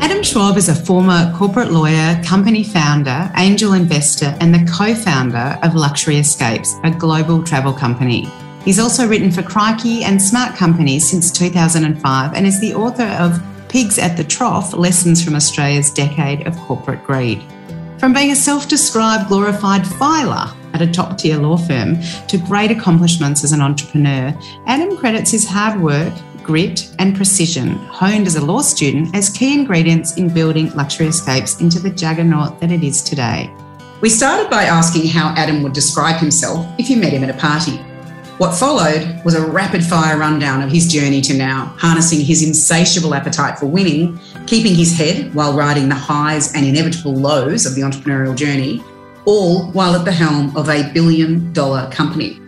Adam Schwab is a former corporate lawyer, company founder, angel investor, and the co founder of Luxury Escapes, a global travel company. He's also written for Crikey and Smart Companies since 2005 and is the author of Pigs at the Trough Lessons from Australia's Decade of Corporate Greed. From being a self described glorified filer at a top tier law firm to great accomplishments as an entrepreneur, Adam credits his hard work, grit, and precision, honed as a law student, as key ingredients in building Luxury Escapes into the juggernaut that it is today. We started by asking how Adam would describe himself if you met him at a party. What followed was a rapid fire rundown of his journey to now, harnessing his insatiable appetite for winning, keeping his head while riding the highs and inevitable lows of the entrepreneurial journey, all while at the helm of a billion dollar company.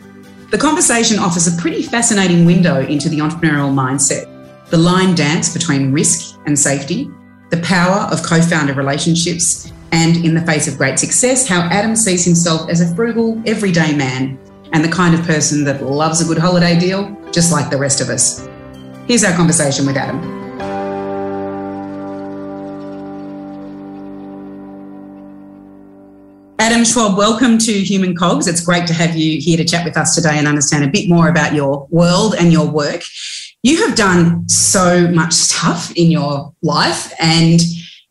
The conversation offers a pretty fascinating window into the entrepreneurial mindset, the line dance between risk and safety, the power of co founder relationships, and in the face of great success, how Adam sees himself as a frugal, everyday man and the kind of person that loves a good holiday deal, just like the rest of us. Here's our conversation with Adam. Adam Schwab, welcome to Human Cogs. It's great to have you here to chat with us today and understand a bit more about your world and your work. You have done so much stuff in your life. And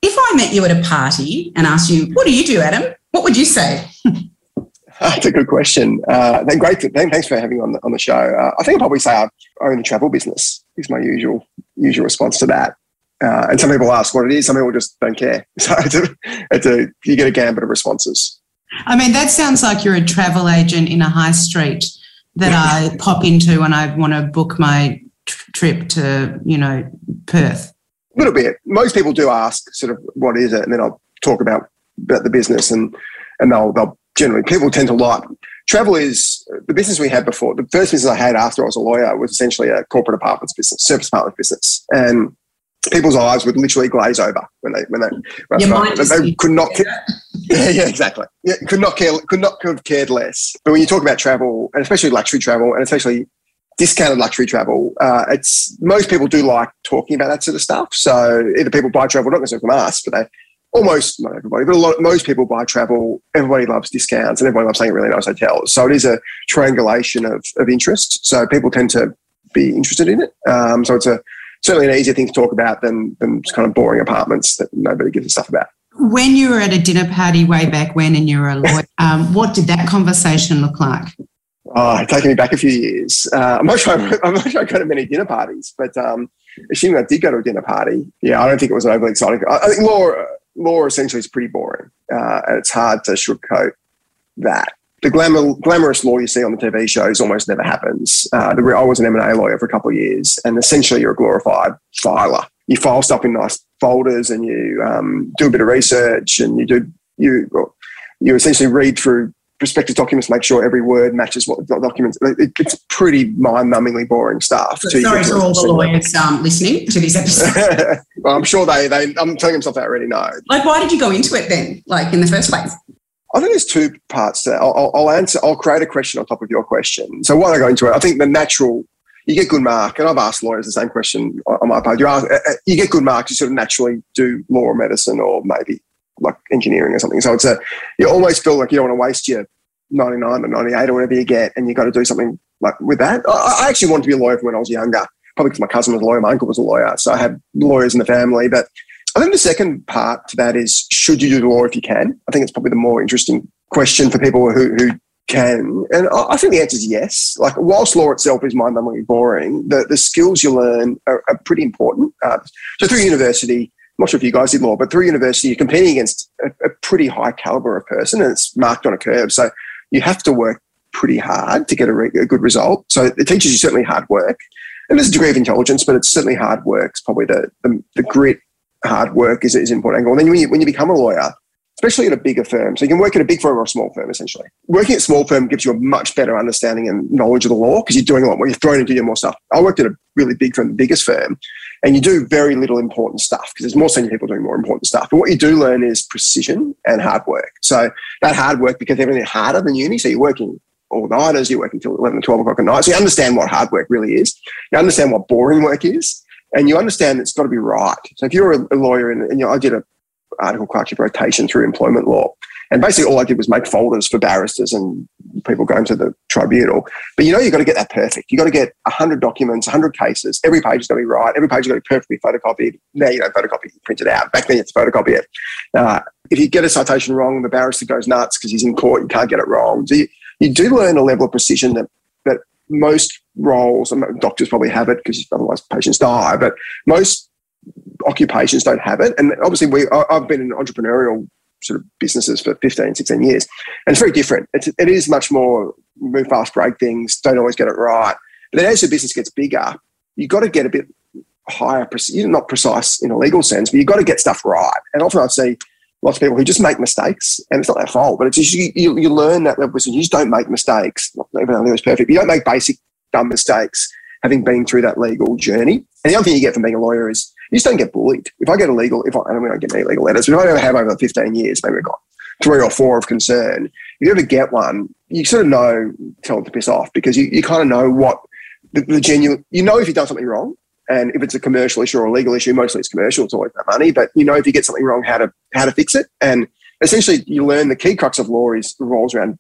if I met you at a party and asked you, What do you do, Adam? What would you say? That's a good question. Uh, great. To, thanks for having me on the, on the show. Uh, I think I'd probably say I own a travel business. Is my usual usual response to that. Uh, and some people ask what it is. Some people just don't care. So it's a, it's a you get a gambit of responses. I mean, that sounds like you're a travel agent in a high street that I pop into when I want to book my tr- trip to, you know, Perth. A little bit. Most people do ask sort of what is it, and then I'll talk about about the business, and and they'll they'll generally people tend to like travel is the business we had before. The first business I had after I was a lawyer was essentially a corporate apartments business, service apartment business, and people's eyes would literally glaze over when they when they, Your they, they could not. Yeah, yeah, exactly. Yeah, could not care, could not have cared less. But when you talk about travel, and especially luxury travel, and especially discounted luxury travel, uh, it's most people do like talking about that sort of stuff. So either people buy travel, not necessarily from us, but they almost not everybody, but a lot, most people buy travel. Everybody loves discounts, and everybody loves staying at really nice hotels. So it is a triangulation of of interest. So people tend to be interested in it. Um, so it's a certainly an easier thing to talk about than than kind of boring apartments that nobody gives a stuff about when you were at a dinner party way back when and you were a lawyer, um, what did that conversation look like? Oh, taking me back a few years. Uh, I'm not sure. I'm not sure I go to many dinner parties, but um, assuming I did go to a dinner party, yeah, I don't think it was an overly exciting. I, I think law, law essentially is pretty boring, uh, and it's hard to sugarcoat that. The glamour, glamorous law you see on the TV shows almost never happens. Uh, the, I was an M&A lawyer for a couple of years, and essentially you're a glorified filer you file stuff in nice folders and you um, do a bit of research and you do you you essentially read through prospective documents, make sure every word matches what the documents. It, it's pretty mind-numbingly boring stuff. sorry to all the lawyers um, listening to this episode. well, I'm sure they they I'm telling them something I already know. Like, why did you go into it then? Like in the first place? I think there's two parts. There. I'll, I'll answer. I'll create a question on top of your question. So why don't I go into it? I think the natural you get good mark, and I've asked lawyers the same question on my part. You, ask, uh, uh, you get good marks, you sort of naturally do law or medicine or maybe like engineering or something. So it's a you almost feel like you don't want to waste your 99 or 98 or whatever you get, and you got to do something like with that. I, I actually wanted to be a lawyer from when I was younger, probably because my cousin was a lawyer, my uncle was a lawyer, so I had lawyers in the family. But I think the second part to that is should you do law if you can? I think it's probably the more interesting question for people who, who can. And I think the answer is yes. Like, whilst law itself is mind numbingly boring, the, the skills you learn are, are pretty important. Uh, so, through university, I'm not sure if you guys did law, but through university, you're competing against a, a, pretty high caliber of person and it's marked on a curve. So, you have to work pretty hard to get a, re- a good result. So, it teaches you certainly hard work. And there's a degree of intelligence, but it's certainly hard work. It's probably the, the, the grit, hard work is, is important. Angle. And then when you, when you become a lawyer, especially at a bigger firm. So you can work at a big firm or a small firm, essentially. Working at a small firm gives you a much better understanding and knowledge of the law because you're doing a lot more. You're thrown into doing more stuff. I worked at a really big firm, the biggest firm, and you do very little important stuff because there's more senior people doing more important stuff. But what you do learn is precision and hard work. So that hard work becomes everything harder than uni. So you're working all nighters, you work until 11 or 12 o'clock at night. So you understand what hard work really is. You understand what boring work is. And you understand it's got to be right. So if you're a, lawyer, and, and you know, I did an article clerkship rotation through employment law, and basically all I did was make folders for barristers and people going to the tribunal. But you know, you've got to get that perfect. You've got to get 100 documents, 100 cases. Every page is going to be right. Every page is going to be perfectly photocopied. Now you don't photocopy it, you print it out. Back then you have to photocopy it. Uh, if you get a citation wrong, the barrister goes nuts because he's in court. You can't get it wrong. So you, you do learn a level of precision that most roles, and doctors probably have it because otherwise patients die, but most occupations don't have it. And obviously, we I've been in entrepreneurial sort of businesses for 15, 16 years. And it's very different. It's, it is much more move fast, break things, don't always get it right. But then as your business gets bigger, you've got to get a bit higher, not precise in a legal sense, but you've got to get stuff right. And often I see lots of people who just make mistakes, and it's not their fault, but it's just you, you, you learn that level. You just don't make mistakes. Even though it's perfect, you don't make basic dumb mistakes having been through that legal journey. And the other thing you get from being a lawyer is you just don't get bullied. If I get a legal, if I, I don't get any legal letters, if I ever have over 15 years, maybe I've got three or four of concern, if you ever get one, you sort of know, tell them to piss off because you, you kind of know what the, the genuine, you know if you've done something wrong. And if it's a commercial issue or a legal issue, mostly it's commercial, it's always about money, but you know if you get something wrong, how to, how to fix it. And essentially you learn the key crux of law is rolls around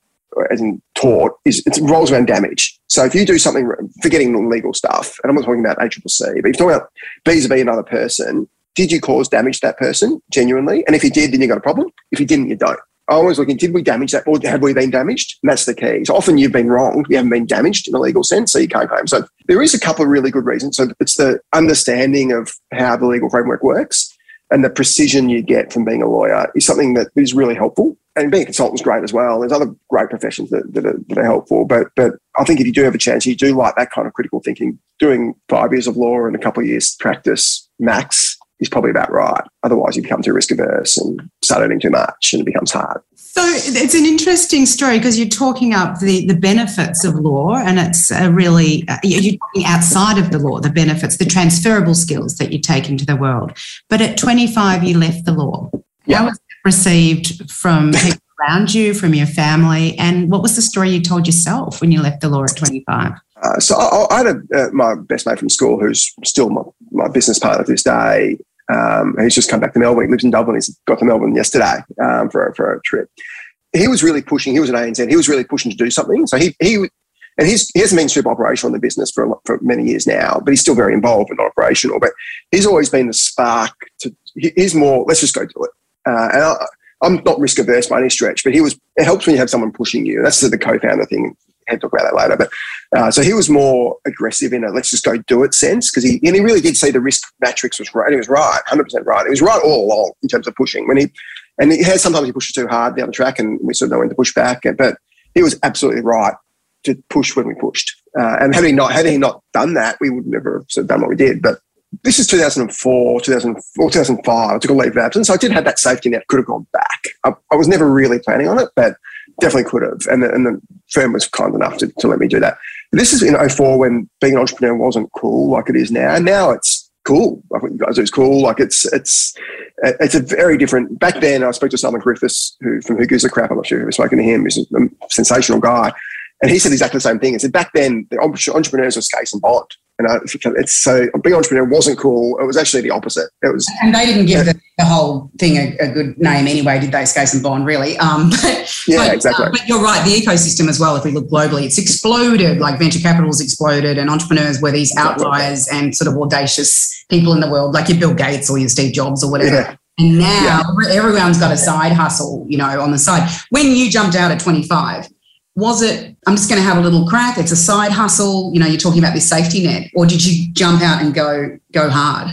as in tort, is it rolls around damage. So if you do something, forgetting legal stuff, and I'm not talking about ACCC, but if you're talking about vis-a-vis another person, did you cause damage to that person genuinely? And if you did, then you got a problem. If you didn't, you don't. I always looking, did we damage that or have we been damaged? And that's the key. So often you've been wronged, you haven't been damaged in a legal sense, so you can't claim. So there is a couple of really good reasons. So it's the understanding of how the legal framework works and the precision you get from being a lawyer is something that is really helpful and being a consultant is great as well. There's other great professions that, that, are, that are helpful, but but I think if you do have a chance, you do like that kind of critical thinking. Doing five years of law and a couple of years practice max is probably about right. Otherwise, you become too risk averse and start earning too much, and it becomes hard. So it's an interesting story because you're talking up the, the benefits of law, and it's a really uh, you're talking outside of the law, the benefits, the transferable skills that you take into the world. But at 25, you left the law. Yeah. How was it received from people around you, from your family, and what was the story you told yourself when you left the law at 25? Uh, so I, I had a, uh, my best mate from school who's still my, my business partner to this day. Um, he's just come back to Melbourne. He lives in Dublin. He's got to Melbourne yesterday um, for, for a trip. He was really pushing. He was an ANZ. He was really pushing to do something. So he he and he's, he hasn't been super operational in the business for for many years now, but he's still very involved and operational. But he's always been the spark to. He's more. Let's just go do it. Uh, and I, I'm not risk averse by any stretch, but he was. It helps when you have someone pushing you. That's the co-founder thing. I'll talk about that later. But uh, so he was more aggressive in a let's just go do it sense because he and he really did see the risk matrix was right. He was right, hundred percent right. He was right all along in terms of pushing. When he and he has sometimes he pushes too hard down the track, and we sort of know when to push back. But he was absolutely right to push when we pushed. Uh, and had he not had he not done that, we would never have sort of done what we did. But this is 2004, 2004, 2005. I took a leave of absence. So I did have that safety net. Could have gone back. I, I was never really planning on it, but definitely could have. And the, and the firm was kind enough to, to let me do that. This is in 04 when being an entrepreneur wasn't cool like it is now. Now it's cool. Like what you guys do is cool. Like it's it's it's a very different. Back then, I spoke to Simon Griffiths, who from Who Gives a Crap. I'm not sure if you've spoken to him. He's a sensational guy. And he said exactly the same thing. He said back then, the entrepreneurs were Skase and Bond. And I, it's so being entrepreneur wasn't cool. It was actually the opposite. It was, and they didn't give uh, the, the, whole thing a, a, good name anyway, did they? Skase and Bond, really. Um, but, yeah, but, exactly. Uh, but you're right. The ecosystem as well. If we look globally, it's exploded. Like venture capital's exploded, and entrepreneurs were these outliers and sort of audacious people in the world, like your Bill Gates or your Steve Jobs or whatever. Yeah. And now yeah. everyone's got a side hustle, you know, on the side. When you jumped out at 25, was it i'm just going to have a little crack it's a side hustle you know you're talking about this safety net or did you jump out and go go hard?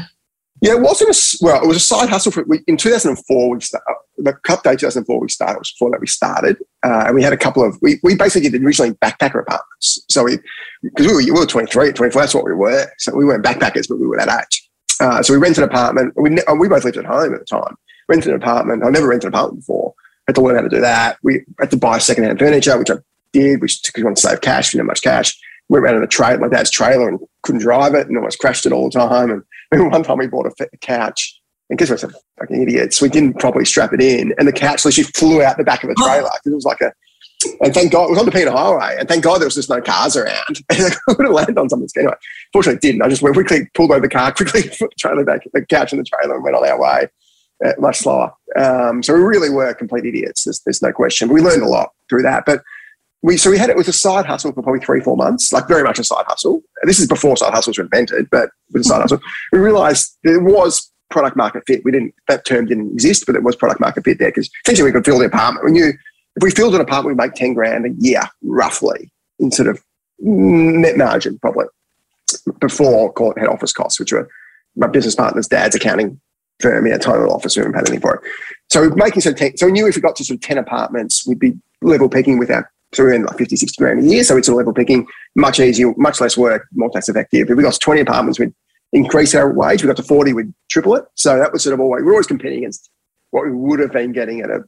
Yeah it wasn't a well it was a side hustle for we, in 2004 we started the cup day 2004 we started was before that we started uh, and we had a couple of we, we basically did originally backpacker apartments. So we because we were, we were 23 24 that's what we were. So we weren't backpackers but we were that age. Uh, so we rented an apartment we, we both lived at home at the time. Rented an apartment i never rented an apartment before. Had to learn how to do that. We had to buy secondhand furniture, which I did, which because we wanted to save cash, we didn't have much cash. Went around in a trade, my dad's trailer, and couldn't drive it, and almost crashed it all the time. And one time we bought a couch, and guess what? I said, fucking idiots. We didn't properly strap it in, and the couch literally flew out the back of the trailer because it was like a And thank God it was on the Peter Highway. And thank God there was just no cars around. I would have landed on something. Anyway, fortunately, it didn't. I just went quickly, pulled over the car, quickly put the trailer back, the couch in the trailer, and went on our way. Uh, much slower. Um, so we really were complete idiots. There's, there's no question. We learned a lot through that. But we so we had it with a side hustle for probably three, four months, like very much a side hustle. This is before side hustles were invented, but with a side hustle, we realized there was product market fit. We didn't that term didn't exist, but it was product market fit there because essentially we could fill the apartment. When you if we filled an apartment, we'd make ten grand a year roughly in sort of net margin probably before it head office costs, which were my business partner's dad's accounting firm, yeah, total office, we haven't paid anything for it. So we're making sort of 10, so we knew if we got to sort of 10 apartments, we'd be level picking with our, so we're in like 50, 60 grand a year. So it's a level picking, much easier, much less work, more tax effective. If we got 20 apartments, we'd increase our wage. We got to 40, we'd triple it. So that was sort of always, we're always competing against what we would have been getting at a,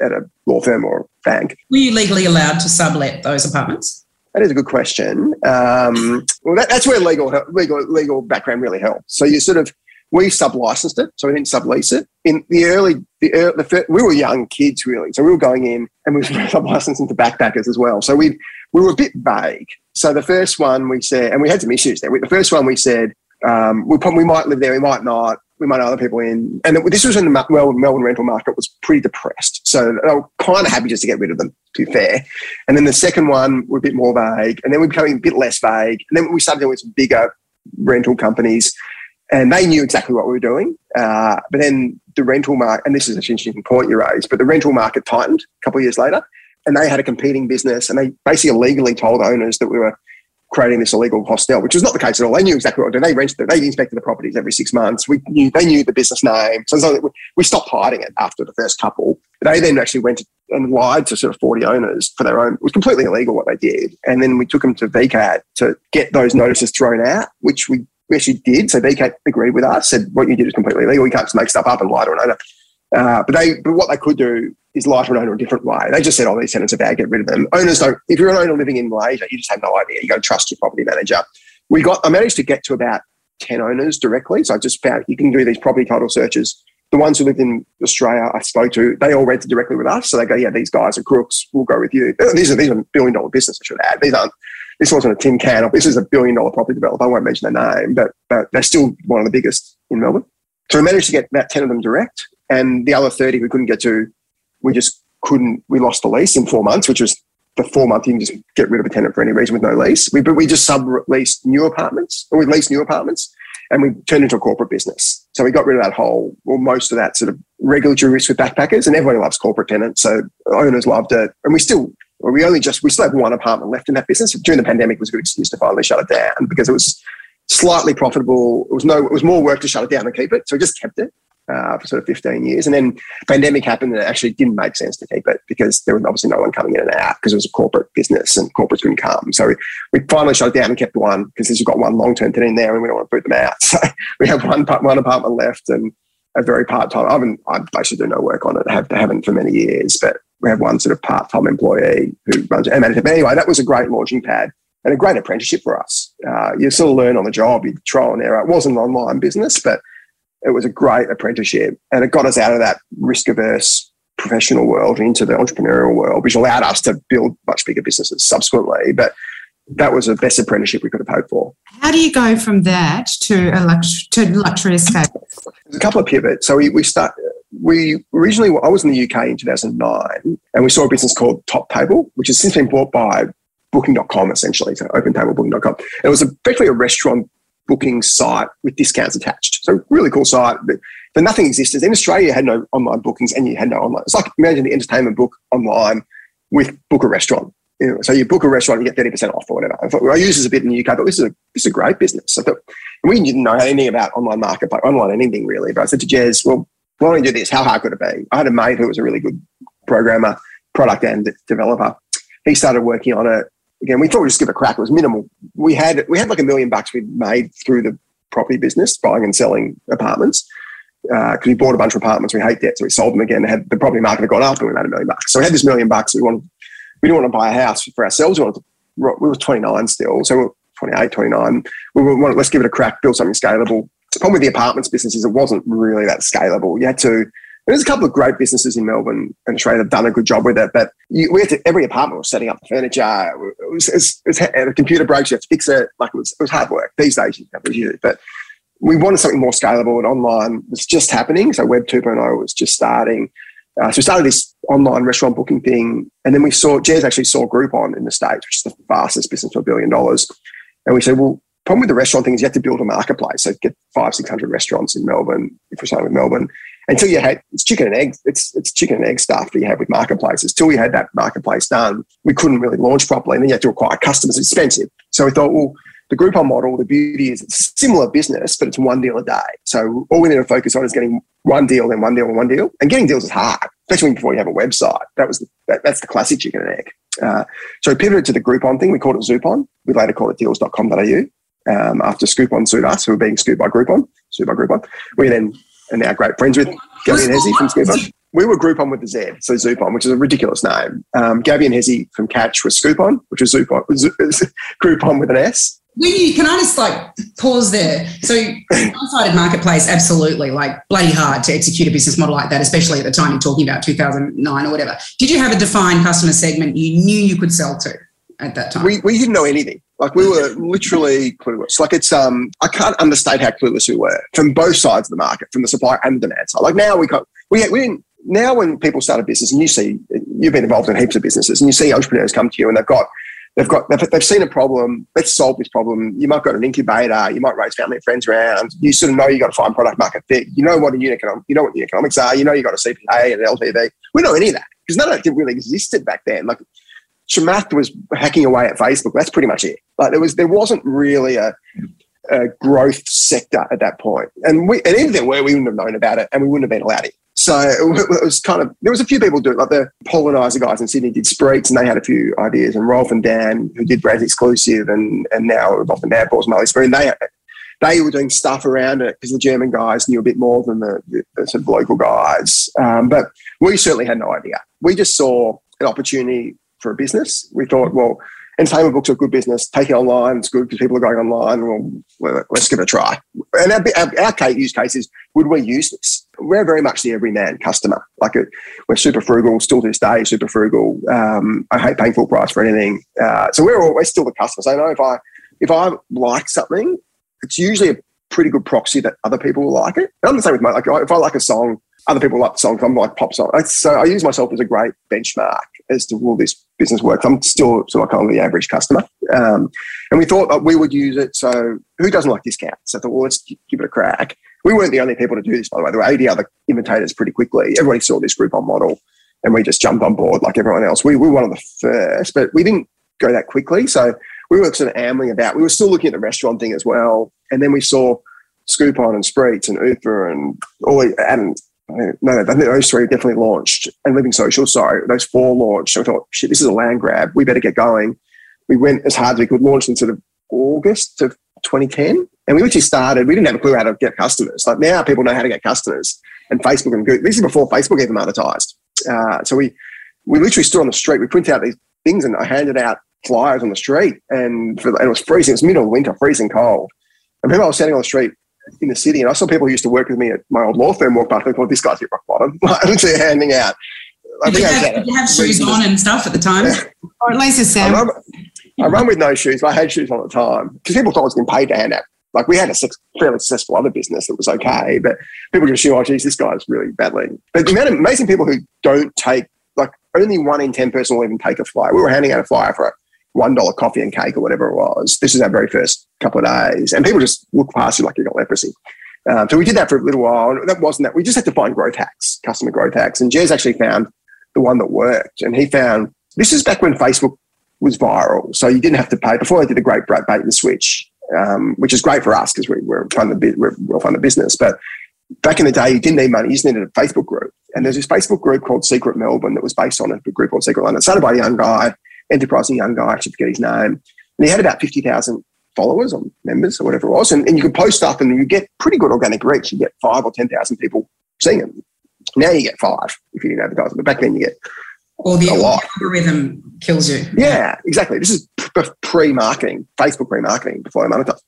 at a law firm or bank. Were you legally allowed to sublet those apartments? That is a good question. Um, well, that, that's where legal legal legal background really helps. So you sort of we sub-licensed it, so we didn't sublease it. In the early, the, early, the first, we were young kids really, so we were going in and we were sub-licensing to backpackers as well. So we we were a bit vague. So the first one we said, and we had some issues there. The first one we said um, we probably we might live there, we might not. We might know other people in, and this was in the Melbourne, Melbourne rental market was pretty depressed. So they were kind of happy just to get rid of them, to be fair. And then the second one we were a bit more vague, and then we became a bit less vague. And then we started with some bigger rental companies and they knew exactly what we were doing. Uh, but then the rental market, and this is an interesting point you raised, but the rental market tightened a couple of years later, and they had a competing business, and they basically illegally told owners that we were creating this illegal hostel, which was not the case at all. They knew exactly what to do. They rented. They inspected the properties every six months. We knew they knew the business name. So we stopped hiding it after the first couple. They then actually went and lied to sort of 40 owners for their own. It was completely illegal what they did. And then we took them to VCAT to get those notices thrown out, which we we actually did. So VCAT agreed with us, said what you did is completely illegal. You can't just make stuff up and lie to an owner. Uh, but they, but what they could do is lie to an owner a different way. They just said, "Oh, these tenants are bad, get rid of them." Owners don't. If you're an owner living in Malaysia, you just have no idea. You got to trust your property manager. We got. I managed to get to about ten owners directly. So I just found you can do these property title searches. The ones who lived in Australia, I spoke to, they all rented directly with us. So they go, "Yeah, these guys are crooks. We'll go with you." These are these are billion dollar business. I should add. These aren't this wasn't a Tim Can. This is a billion dollar property developer. I won't mention their name, but, but they're still one of the biggest in Melbourne. So we managed to get about 10 of them direct. And the other 30 we couldn't get to, we just couldn't, we lost the lease in four months, which was the four month you can just get rid of a tenant for any reason with no lease. We, but we just sub-leased new apartments, or we leased new apartments, and we turned into a corporate business. So we got rid of that whole, well, most of that sort of regulatory risk with backpackers, and everybody loves corporate tenants. So owners loved it, and we still we only just we still have one apartment left in that business. During the pandemic, it was a good excuse to finally shut it down because it was slightly profitable. It was no, it was more work to shut it down than keep it. So we just kept it uh, for sort of 15 years. And then pandemic happened, and it actually didn't make sense to keep it because there was obviously no one coming in and out because it was a corporate business and corporates couldn't come. So we, we finally shut it down and kept one because we've got one long term tenant in there, and we don't want to boot them out. So we have one one apartment left and a very part time. I haven't I basically do no work on it. I have haven't for many years, but we have one sort of part time employee who runs it. But anyway, that was a great launching pad and a great apprenticeship for us. Uh, you sort of learn on the job, you trial and error. It wasn't an online business, but it was a great apprenticeship and it got us out of that risk averse professional world into the entrepreneurial world, which allowed us to build much bigger businesses subsequently. But that was the best apprenticeship we could have hoped for. How do you go from that to a lux- to luxury escape? There's a couple of pivots. So we, we start. We originally, I was in the UK in 2009, and we saw a business called Top Table, which has since been bought by Booking.com, essentially, so OpenTableBooking.com. And it was effectively a restaurant booking site with discounts attached. So really cool site, but, but nothing existed. In Australia, you had no online bookings, and you had no online. It's like imagine the entertainment book online with book a restaurant you know, so you book a restaurant you get 30% off or whatever. I, thought, well, I use this a bit in the UK, but this is a, this is a great business. I thought, we didn't know anything about online market, online anything really. But I said to Jez, well, why don't we do this? How hard could it be? I had a mate who was a really good programmer, product and developer. He started working on it. Again, we thought we'd just give it a crack. It was minimal. We had we had like a million bucks we'd made through the property business, buying and selling apartments. Because uh, we bought a bunch of apartments, we hate debt, so we sold them again. Had the property market had gone up, and we made a million bucks. So we had this million bucks. We wanted we didn't want to buy a house for ourselves. We, wanted to, we were 29 still, so we were 28, 29. We wanted, let's give it a crack, build something scalable. The problem with the apartments business is it wasn't really that scalable. You had to There's a couple of great businesses in Melbourne and Australia that have done a good job with it, but you, we had to, every apartment was setting up the furniture. It was, it was, it was, a computer breaks, you have to fix it. Like it was, it was hard work. These days you have to but we wanted something more scalable and online was just happening. So Web 2.0 was just starting. Uh, so we started this online restaurant booking thing, and then we saw Jez actually saw Groupon in the states, which is the fastest business to a billion dollars. And we said, well, problem with the restaurant thing is you have to build a marketplace. So get five, six hundred restaurants in Melbourne if we're starting with Melbourne. Until you had it's chicken and egg, it's it's chicken and egg stuff that you have with marketplaces. Till we had that marketplace done, we couldn't really launch properly, and then you had to acquire customers. It's expensive. So we thought, well, the Groupon model, the beauty is it's similar business, but it's one deal a day. So all we need to focus on is getting one deal, then one deal, and one deal. And getting deals is hard, especially before you have a website. That was the, that, that's the classic chicken and egg. Uh, so we pivoted to the Groupon thing. We called it Zoupon. We later called it deals.com.au um, after Scoopon sued us, who were being sued by Groupon, sued by Groupon. We then are now great friends with Gabby and Hezi from Scoopon. We were Groupon with the Z, so Zoupon, which is a ridiculous name. Um, Gabby and Hezi from Catch was Scoopon, which was Zoupon, Groupon with an S. you, can I just like pause there? So, one-sided marketplace, absolutely, like bloody hard to execute a business model like that, especially at the time you're talking about 2009 or whatever. Did you have a defined customer segment you knew you could sell to at that time? We, we didn't know anything. Like we were literally clueless. Like it's um I can't understate how clueless we were from both sides of the market, from the supply and the demand side. Like now we got we we didn't now when people start a business and you see you've been involved in heaps of businesses and you see entrepreneurs come to you and they've got they've got they've, they've seen a problem let's solve this problem you might got an incubator you might raise family and friends around you sort of know you got to find product market fit you know what a unit economic, you know what the economics are you know you got a cpa and an ltv we know any of that because none of that really existed back then like Chamath was hacking away at Facebook. That's pretty much it. Like there was, there wasn't really a, a growth sector at that point. And we, and even there were, we wouldn't have known about it, and we wouldn't have been allowed it. So it was kind of there was a few people doing like the Pollenizer guys in Sydney did Spreets and they had a few ideas and Rolf and Dan who did Brand Exclusive and and now involved in Mad Balls Marley Spoon they they were doing stuff around it because the German guys knew a bit more than the, the, the sort of local guys um, but we certainly had no idea we just saw an opportunity for a business. We thought, well, entertainment books are a good business. Take it online. It's good because people are going online. Well, let's give it a try. And our, our, our use case is, would we use this? We're very much the everyman customer. Like we're super frugal, still to this day, super frugal. Um, I hate paying full price for anything. Uh, so we're always still the customer. So I know if I if I like something, it's usually a pretty good proxy that other people will like it. And I'm the same with my like if I like a song, other people like the song. I'm like pop song. So I use myself as a great benchmark as to all this business works. I'm still sort of kind of the average customer. Um, and we thought that we would use it. So who doesn't like discounts? So I thought, well, let's give it a crack. We weren't the only people to do this, by the way. There were 80 other imitators pretty quickly. Everybody saw this Groupon model and we just jumped on board like everyone else. We, we were one of the first, but we didn't go that quickly. So we were sort of ambling about. We were still looking at the restaurant thing as well. And then we saw Scoopon and Spreets and Uber and all and no, no, I think those three definitely launched, and Living Social, sorry, those four launched. So I thought, shit, this is a land grab. We better get going. We went as hard as we could, launched in sort of August of 2010, and we literally started. We didn't have a clue how to get customers. Like now, people know how to get customers, and Facebook and Google. This is before Facebook even monetized. Uh, so we we literally stood on the street. We printed out these things, and I handed out flyers on the street, and, for, and it was freezing. It was middle of winter, freezing cold. And people I was standing on the street in the city, and I saw people who used to work with me at my old law firm walk past. I thought, this guy's hit rock bottom. Like, literally handing out. Did you, have, did you have shoes on and stuff at the time? or at least a Sam. I run, I run with no shoes, but I had shoes on at the time because people thought I was getting paid to hand out. Like we had a fairly successful other business that was okay, but people just assume, oh, geez, this guy's really battling. But the amount of amazing people who don't take, like only one in 10 person will even take a flyer. We were handing out a flyer for one dollar coffee and cake or whatever it was. This is our very first couple of days, and people just look past you like you got leprosy. Um, so we did that for a little while. That wasn't that. We just had to find growth hacks, customer growth hacks. And Jez actually found the one that worked. And he found this is back when Facebook was viral. So you didn't have to pay. Before they did a great bait and switch, um, which is great for us because we, we're the we're well fund the business. But back in the day, you didn't need money. You just needed a Facebook group. And there's this Facebook group called Secret Melbourne that was based on a group called Secret London. Started by a young guy enterprising young guy, I should forget his name. And he had about 50,000 followers or members or whatever it was. And, and you could post stuff and you get pretty good organic reach. You get five or 10,000 people seeing it. Now you get five if you didn't advertise But back then you get or the algorithm kills you. Yeah, exactly. This is pre-marketing, Facebook pre-marketing before they monetize.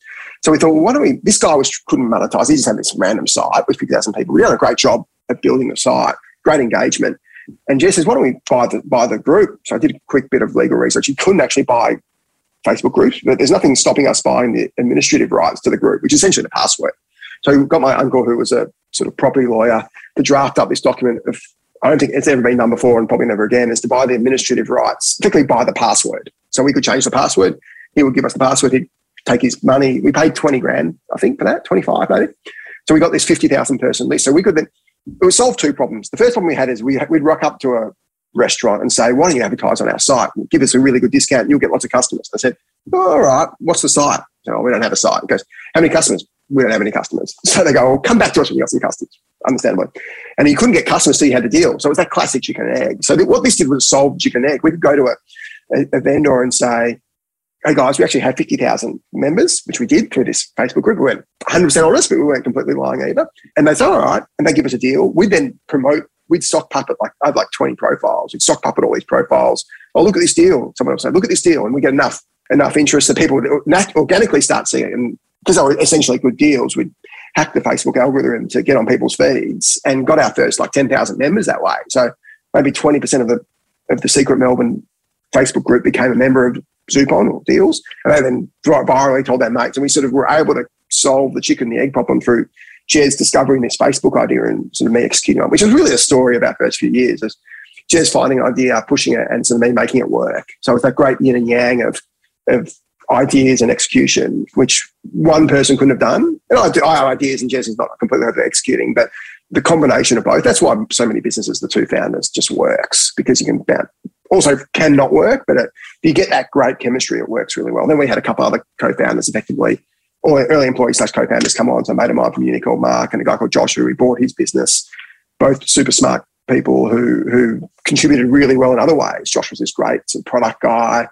So we thought, well, why don't we? This guy was couldn't monetize. He just had this random site with 50,000 people. We did a great job at building the site. Great engagement. And Jez says, why don't we buy the, buy the group? So I did a quick bit of legal research. You couldn't actually buy Facebook groups, but there's nothing stopping us buying the administrative rights to the group, which is essentially the password. So we got my uncle, who was a sort of property lawyer, to draft up this document of, I don't think it's ever been done before and probably never again, is to buy the administrative rights, particularly buy the password. So we could change the password. He would give us the password. He'd take his money. We paid 20 grand, I think, for that, 25 maybe. So we got this 50,000 person list. So we could then, it would solve two problems. The first problem we had is we, we'd rock up to a restaurant and say, why don't you advertise on our site? Give us a really good discount and you'll get lots of customers. I said, all right, what's the site? Oh, we don't have a site. He goes, how many customers? We don't have any customers. So they go, well, come back to us when you got some customers, understandably. And he couldn't get customers so he had the deal. So it was that classic chicken and egg. So what this did was solve chicken and egg. We could go to a, a, a vendor and say, hey guys, we actually had 50,000 members, which we did through this Facebook group. We weren't 100% honest, but we weren't completely lying either. And they said, all right. And they give us a deal. We then promote, we'd sock puppet, like I had like 20 profiles. We'd sock puppet all these profiles. Oh, look at this deal. Someone else say, look at this deal. And we get enough, enough interest that people would organically start seeing it. And because they were essentially good deals, we'd hack the Facebook algorithm to get on people's feeds and got our first like 10,000 members that way. So maybe 20% of the, of the secret Melbourne Facebook group became a member of Zoupon or deals, and they then virally told their mates, and we sort of were able to solve the chicken and the egg problem through Jez discovering this Facebook idea and sort of me executing on, which was really a story about first few years. Is Jez finding an idea, pushing it, and sort of me making it work. So it's that great yin and yang of of ideas and execution, which one person couldn't have done. And I, do, I have ideas, and Jez is not completely over executing, but the combination of both. That's why so many businesses, the two founders, just works because you can also can not work, but it, if you get that great chemistry, it works really well. Then we had a couple other co-founders, effectively, or early employees slash co-founders come on. So a mate of mine from Uni called Mark and a guy called Josh who bought his business. Both super smart people who who contributed really well in other ways. Josh was this great product guy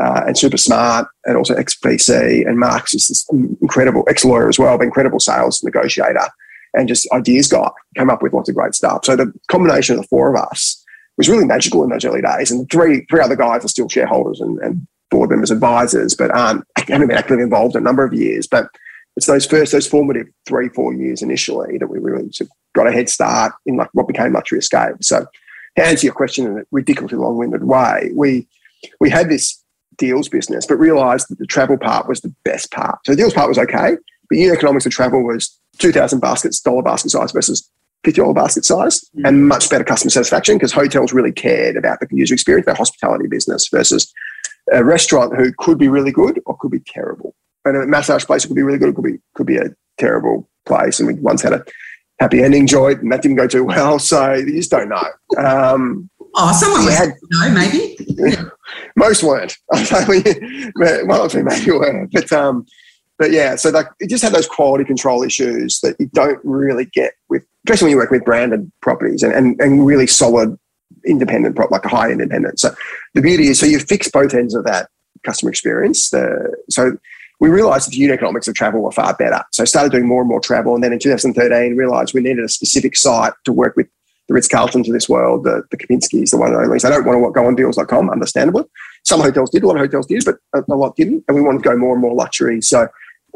uh, and super smart, and also ex VC. And Mark's just this incredible ex lawyer as well, but incredible sales negotiator and just ideas guy. Came up with lots of great stuff. So the combination of the four of us was really magical in those early days. And three three other guys are still shareholders and, and board members, advisors, but um, aren't haven't been actively involved in a number of years. But it's those first those formative three four years initially that we really got a head start in like what became Luxury Escape. So to answer your question in a ridiculously long winded way, we we had this deals business, but realised that the travel part was the best part. So the deals part was okay, but unit economics of travel was two thousand baskets dollar basket size versus $50 basket size mm. and much better customer satisfaction because hotels really cared about the user experience, their hospitality business versus a restaurant who could be really good or could be terrible. And a massage place could be really good, it could be could be a terrible place. And we once had a happy ending joint and that didn't go too well. So you just don't know. Um, oh, someone was had, no, maybe. most weren't. One or two maybe were. But um, but yeah, so like it just had those quality control issues that you don't really get with, especially when you work with branded properties and, and, and really solid independent, prop, like a high independent. So the beauty is, so you fix both ends of that customer experience. The, so we realized that the unit economics of travel were far better. So I started doing more and more travel. And then in 2013, realized we needed a specific site to work with the Ritz Carltons of this world, the, the Kempinski's, the one and only. They don't want to go on deals.com, understandably. Some hotels did, a lot of hotels did, but a lot didn't. And we wanted to go more and more luxury. So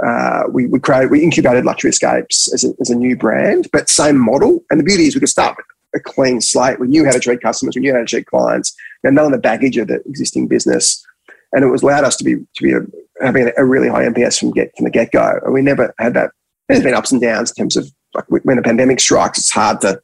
uh, we, we created, we incubated Luxury Escapes as a, as a new brand, but same model. And the beauty is we could start with a clean slate. We knew how to treat customers, we knew how to treat clients, and none of the baggage of the existing business. And it was allowed us to be to be a, having a really high NPS from get from the get go. And we never had that. There's been ups and downs in terms of like when a pandemic strikes, it's hard to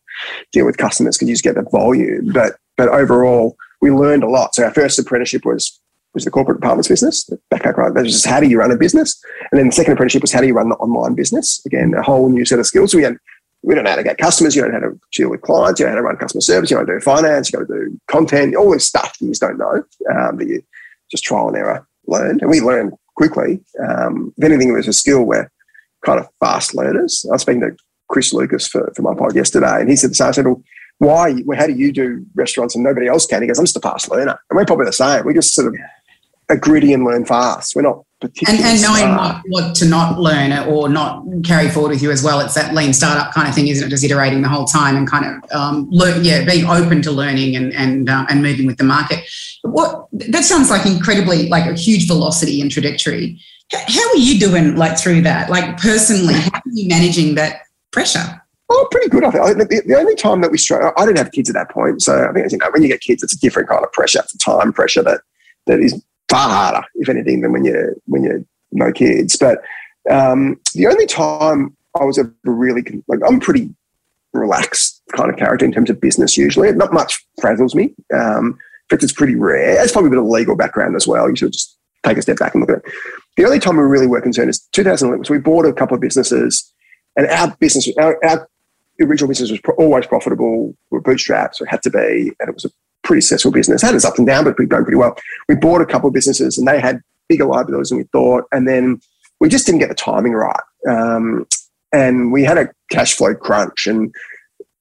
deal with customers because you just get the volume. But but overall, we learned a lot. So our first apprenticeship was was the corporate departments business. The backpack right, that was just how do you run a business, and then the second apprenticeship was how do you run the online business. Again, a whole new set of skills. We had we don't know how to get customers, you don't know how to deal with clients, you don't know how to run customer service, you don't know do finance, you got to do content, all this stuff you just don't know um, you just trial and error learned, and we learned quickly. Um, if anything, it was a skill we're kind of fast learners. I was speaking to Chris Lucas for, for my pod yesterday, and he said the same. I said, well, why, how do you do restaurants and nobody else can? He goes, I'm just a fast learner. And we're probably the same. We just sort of are gritty and learn fast. We're not particularly and, and knowing what, what, to not learn or not carry forward with you as well. It's that lean startup kind of thing, isn't it? Just iterating the whole time and kind of um, learn, yeah, being open to learning and and uh, and moving with the market. What that sounds like incredibly like a huge velocity and trajectory. How are you doing like through that? Like personally, how are you managing that pressure? Oh, pretty good. I think the, the only time that we struggle, I didn't have kids at that point, so I think you know when you get kids, it's a different kind of pressure. It's a time pressure that that is far harder, if anything, than when you when you no kids. But um, the only time I was ever really like, I'm pretty relaxed kind of character in terms of business. Usually, not much frazzles me. Um, in fact, it's pretty rare. It's probably a bit of a legal background as well. You should just take a step back and look at it. The only time we really were concerned is 2011. So we bought a couple of businesses, and our business, our, our original business was always profitable. We were bootstrapped, so it had to be, and it was a pretty successful business. Had its up and down, but we going pretty well. We bought a couple of businesses, and they had bigger liabilities than we thought, and then we just didn't get the timing right. Um, and we had a cash flow crunch, and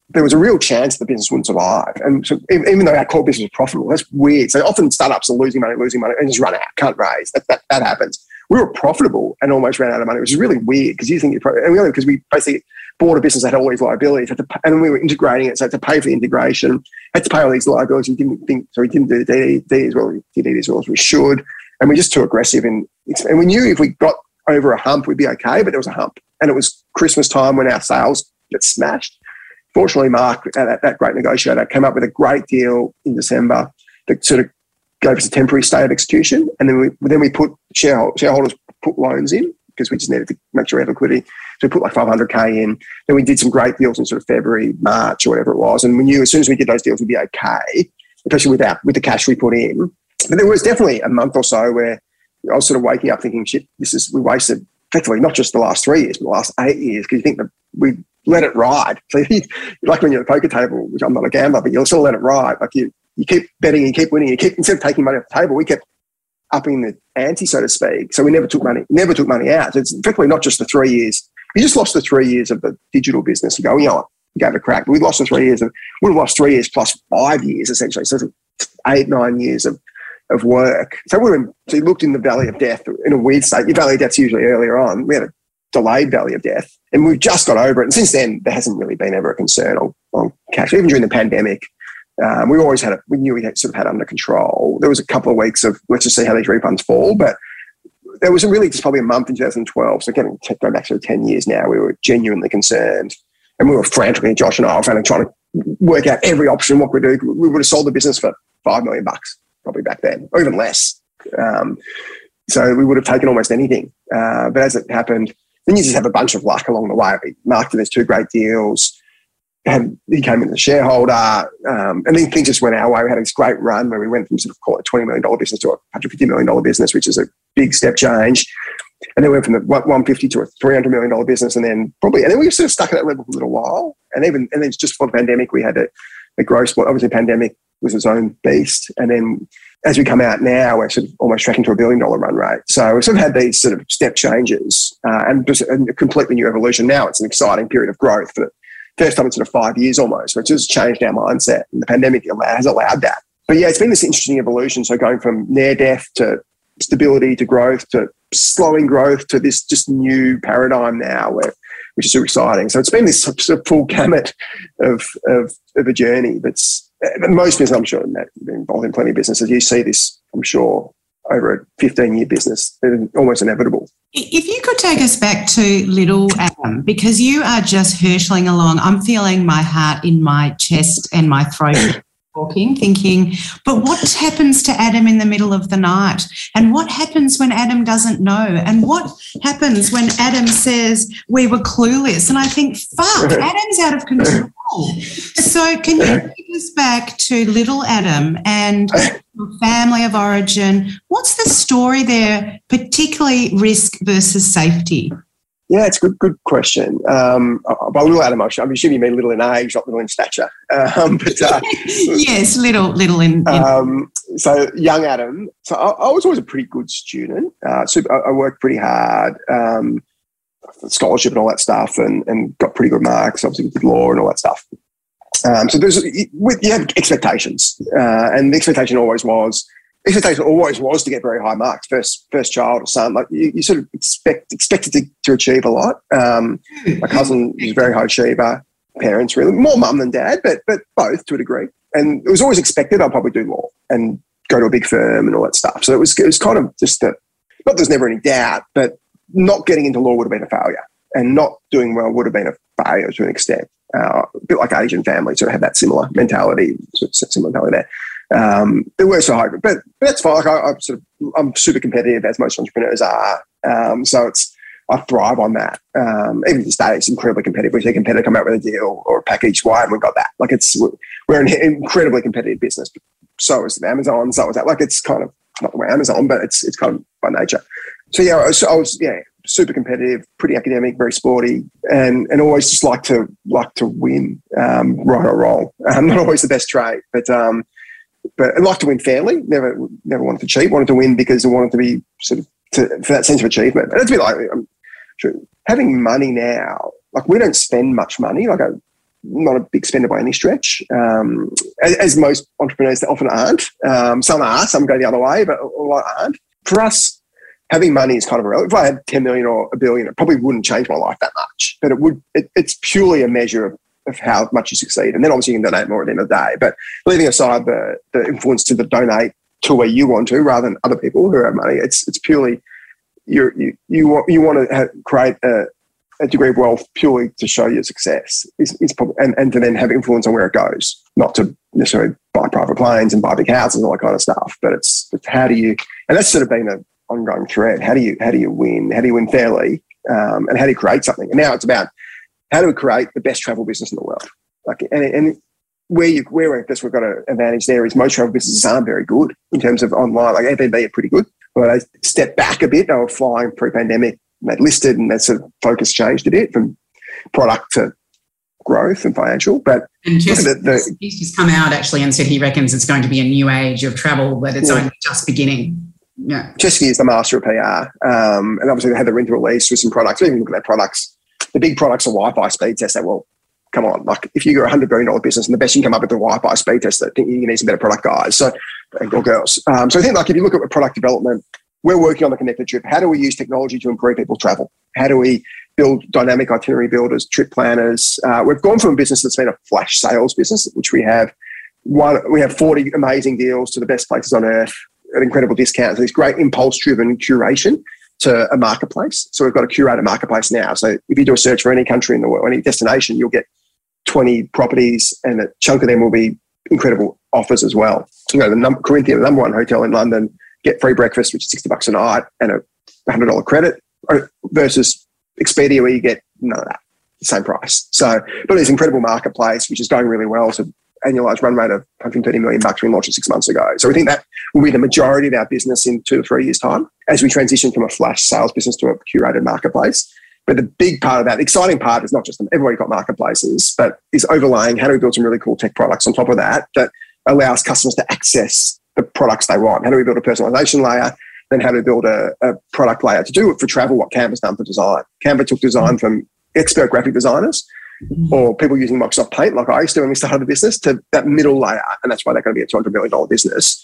there was a real chance the business wouldn't survive. And so, even though our core business was profitable, that's weird. So often startups are losing money, losing money, and just run out, can't raise. That, that, that happens. We were profitable and almost ran out of money, which is really weird because you think, and we only because we basically bought a business that had all these liabilities, had to, and we were integrating it, so had to pay for the integration, had to pay all these liabilities. We didn't think, so we didn't do the DD as well, we did it as well as we should, and we're just too aggressive. And, and we knew if we got over a hump, we'd be okay, but there was a hump. And it was Christmas time when our sales got smashed. Fortunately, Mark, uh, that, that great negotiator, came up with a great deal in December that sort of us a temporary stay of execution. And then we, then we put shareholders, put loans in because we just needed to make sure we had liquidity. So we put like 500K in. Then we did some great deals in sort of February, March, or whatever it was. And we knew as soon as we did those deals, we'd be okay, especially with, that, with the cash we put in. But there was definitely a month or so where I was sort of waking up thinking, shit, this is, we wasted effectively not just the last three years, but the last eight years, because you think that we let it ride. So like when you're at the poker table, which I'm not a gambler, but you'll still let it ride. Like you, you keep betting, you keep winning, you keep instead of taking money off the table, we kept upping the ante, so to speak. So we never took money, never took money out. So it's effectively not just the three years. You just lost the three years of the digital business. You go, you know what? Gave a crack. We lost the three years of, we lost three years plus five years essentially. So eight, nine years of of work. So we in, so you looked in the valley of death in a weird state. Your valley of death's usually earlier on. We had a delayed valley of death, and we've just got over it. And since then, there hasn't really been ever a concern on, on cash. Even during the pandemic, um, we always had it. We knew we had sort of had under control. There was a couple of weeks of let's just see how these refunds fall, but there was really just probably a month in 2012. So getting going back to 10 years now, we were genuinely concerned, and we were frantically. Josh and I were trying to work out every option. What we do, we would have sold the business for five million bucks probably back then, or even less. Um, so we would have taken almost anything. Uh, but as it happened, then you just have a bunch of luck along the way. Mark did these two great deals. And he came in as a shareholder, um, and then things just went our way. We had this great run where we went from sort of call it twenty million dollar business to a hundred fifty million dollar business, which is a big step change. And then we went from the one fifty to a three hundred million dollar business, and then probably, and then we were sort of stuck at that level for a little while. And even and then just before the pandemic, we had a, a growth. Obviously, pandemic was its own beast. And then as we come out now, we're sort of almost tracking to a billion dollar run rate. So we've sort of had these sort of step changes uh, and just a completely new evolution. Now it's an exciting period of growth for first time in sort of five years almost, which has changed our mindset. And the pandemic has allowed that. But yeah, it's been this interesting evolution. So going from near death to stability to growth to slowing growth to this just new paradigm now where which is super exciting. So it's been this sort of full gamut of, of, of a journey that's most business, I'm sure, Matt, you've been involved in plenty of businesses. You see this, I'm sure, over a 15 year business, almost inevitable. If you could take us back to little Adam, because you are just hurtling along. I'm feeling my heart in my chest and my throat. Talking, thinking, but what happens to Adam in the middle of the night? And what happens when Adam doesn't know? And what happens when Adam says we were clueless? And I think, fuck, Adam's out of control. So, can you take us back to little Adam and family of origin? What's the story there, particularly risk versus safety? Yeah, it's a good, good question. Um, by little Adam, I'm assuming you mean little in age, not little in stature. Um, but uh, yes, little, little in. in um, so young Adam. So I, I, was always a pretty good student. Uh, so I, I, worked pretty hard. Um, scholarship and all that stuff, and, and got pretty good marks. Obviously, did law and all that stuff. Um, so there's with you have expectations, uh, and the expectation always was expectation always was to get very high marks. First first child or son, like you, you sort of expect expected to, to achieve a lot. Um, my cousin was a very high achiever. Parents really more mum than dad, but but both to a degree. And it was always expected I'd probably do law and go to a big firm and all that stuff. So it was it was kind of just that. Not there's never any doubt, but not getting into law would have been a failure. and not doing well would have been a failure to an extent. Uh, a bit like Asian families sort of have that similar mentality, similar mentality there. Um, but we're so hybrid, but, but that's fine. Like I, am sort of, I'm super competitive as most entrepreneurs are. Um, so it's, I thrive on that. Um, even to this day, it's incredibly competitive. We see a competitor come out with a deal or a package, why haven't we got that? Like it's, we're an incredibly competitive business. So is Amazon, so is that. Like it's kind of not the way Amazon, but it's, it's kind of by nature. So yeah, I was, I was yeah, super competitive, pretty academic, very sporty, and and always just like to like to win, um, right or wrong. Um, not always the best trait, but um, but I like to win fairly. Never never wanted to cheat. Wanted to win because I wanted to be sort of to, for that sense of achievement. And it's a bit like I'm having money now. Like we don't spend much money. Like I'm not a big spender by any stretch, um, as, as, most entrepreneurs often aren't. Um, some are, some go the other way, but a lot aren't. For us, having money is kind of irrelevant. If I had 10 million or a billion, it probably wouldn't change my life that much. But it would. It, it's purely a measure of, of how much you succeed, and then obviously you can donate more at the end of the day. But leaving aside the the influence to the donate to where you want to, rather than other people who have money, it's it's purely you you you want you want to have, create a, a degree of wealth purely to show your success is probably, and, and to then have influence on where it goes, not to necessarily buy private planes and buy big houses and all that kind of stuff. But it's, it's how do you, and that's sort of been a ongoing thread. How do you how do you win? How do you win fairly? Um, and how do you create something? And now it's about how do we create the best travel business in the world? Like and, and where you where I guess we've got an advantage there is most travel businesses aren't very good in terms of online. Like Airbnb are pretty good. But they stepped back a bit. They were flying pre-pandemic. They listed and that sort of focus changed a bit from product to growth and financial. But and just, the, the, he's just come out actually and said he reckons it's going to be a new age of travel, but it's yeah. only just beginning. Yeah. Jessica is the master of PR. Um, and obviously they had the rental release with some products. We even look at their products. The big products are Wi-Fi speed test. Say, well, come on, like if you're a hundred billion dollar business and the best you can come up with the Wi-Fi speed test, I think you need some better product guys. So or girls. Um, so I think like if you look at product development, we're working on the connected trip. How do we use technology to improve people's travel? How do we build dynamic itinerary builders, trip planners? Uh, we've gone from a business that's been a flash sales business, which we have one, we have 40 amazing deals to the best places on earth at incredible discounts. This great impulse driven curation to a marketplace. So we've got a curated marketplace now. So if you do a search for any country in the world, any destination, you'll get 20 properties and a chunk of them will be incredible offers as well. So, you know, the num- Corinthia, the number one hotel in London, get free breakfast, which is 60 bucks a night and a $100 credit uh, versus Expedia where you get none of that, the same price. So, but it's incredible marketplace, which is going really well. So annualized run rate of 130 million bucks we launched six months ago. So we think that will be the majority of our business in two or three years' time as we transition from a flash sales business to a curated marketplace. But the big part of that, the exciting part is not just everybody got marketplaces, but is overlaying how do we build some really cool tech products on top of that that allows customers to access the products they want. How do we build a personalization layer? Then how do we build a, a product layer to do it for travel? What Canva's done for design. Canva took design from expert graphic designers or people using Microsoft Paint, like I used to when we started the business, to that middle layer. And that's why they're going to be a $200 million business.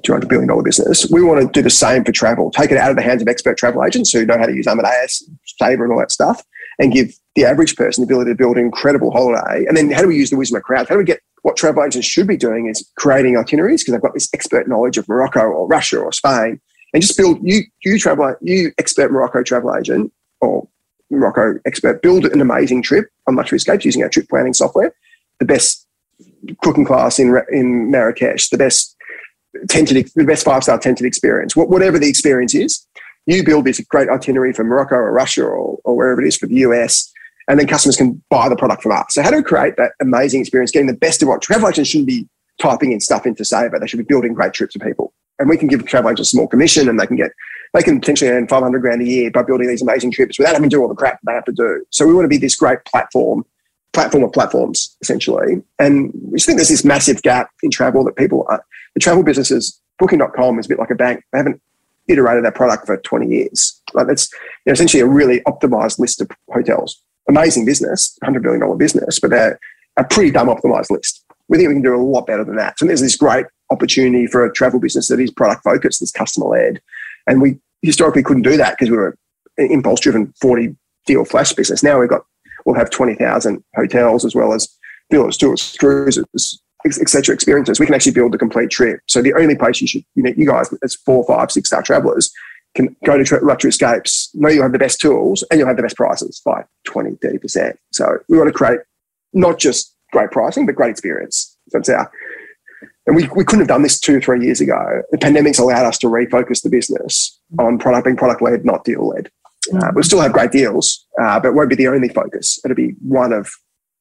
$200 billion business. We want to do the same for travel, take it out of the hands of expert travel agents who know how to use Amadeus, Sabre, and all that stuff, and give the average person the ability to build an incredible holiday. And then how do we use the wisdom of crowds? How do we get what travel agents should be doing is creating itineraries because they've got this expert knowledge of Morocco or Russia or Spain, and just build you you travel you expert Morocco travel agent or Morocco expert build an amazing trip on Luxury Escapes using our trip planning software, the best cooking class in in Marrakesh, the best tented the best five star tented experience, whatever the experience is. You build this great itinerary for Morocco or Russia or, or wherever it is for the US and then customers can buy the product from us. So how do we create that amazing experience, getting the best of what travel agents shouldn't be typing in stuff into Sabre. They should be building great trips for people. And we can give travel agents a small commission and they can get, they can potentially earn 500 grand a year by building these amazing trips without having to do all the crap they have to do. So we want to be this great platform, platform of platforms, essentially. And we just think there's this massive gap in travel that people are, the travel businesses, booking.com is a bit like a bank. They haven't iterated their product for 20 years. Like that's you know, essentially a really optimized list of hotels amazing business, $100 billion business, but they're a pretty dumb optimized list. We think we can do a lot better than that. So there's this great opportunity for a travel business that is product focused, that's customer led. And we historically couldn't do that because we were an impulse driven 40 deal flash business. Now we've got, we'll have 20,000 hotels as well as villas, tours, cruises, etc. experiences. We can actually build the complete trip. So the only place you should, you know, you guys as four, five, six star travelers can go to luxury escapes, know you have the best tools and you'll have the best prices by 20, 30%. So we want to create not just great pricing, but great experience. So it's our, and we, we couldn't have done this two or three years ago. The pandemic's allowed us to refocus the business on product being product led, not deal led. Uh, we'll still have great deals, uh, but it won't be the only focus. It'll be one of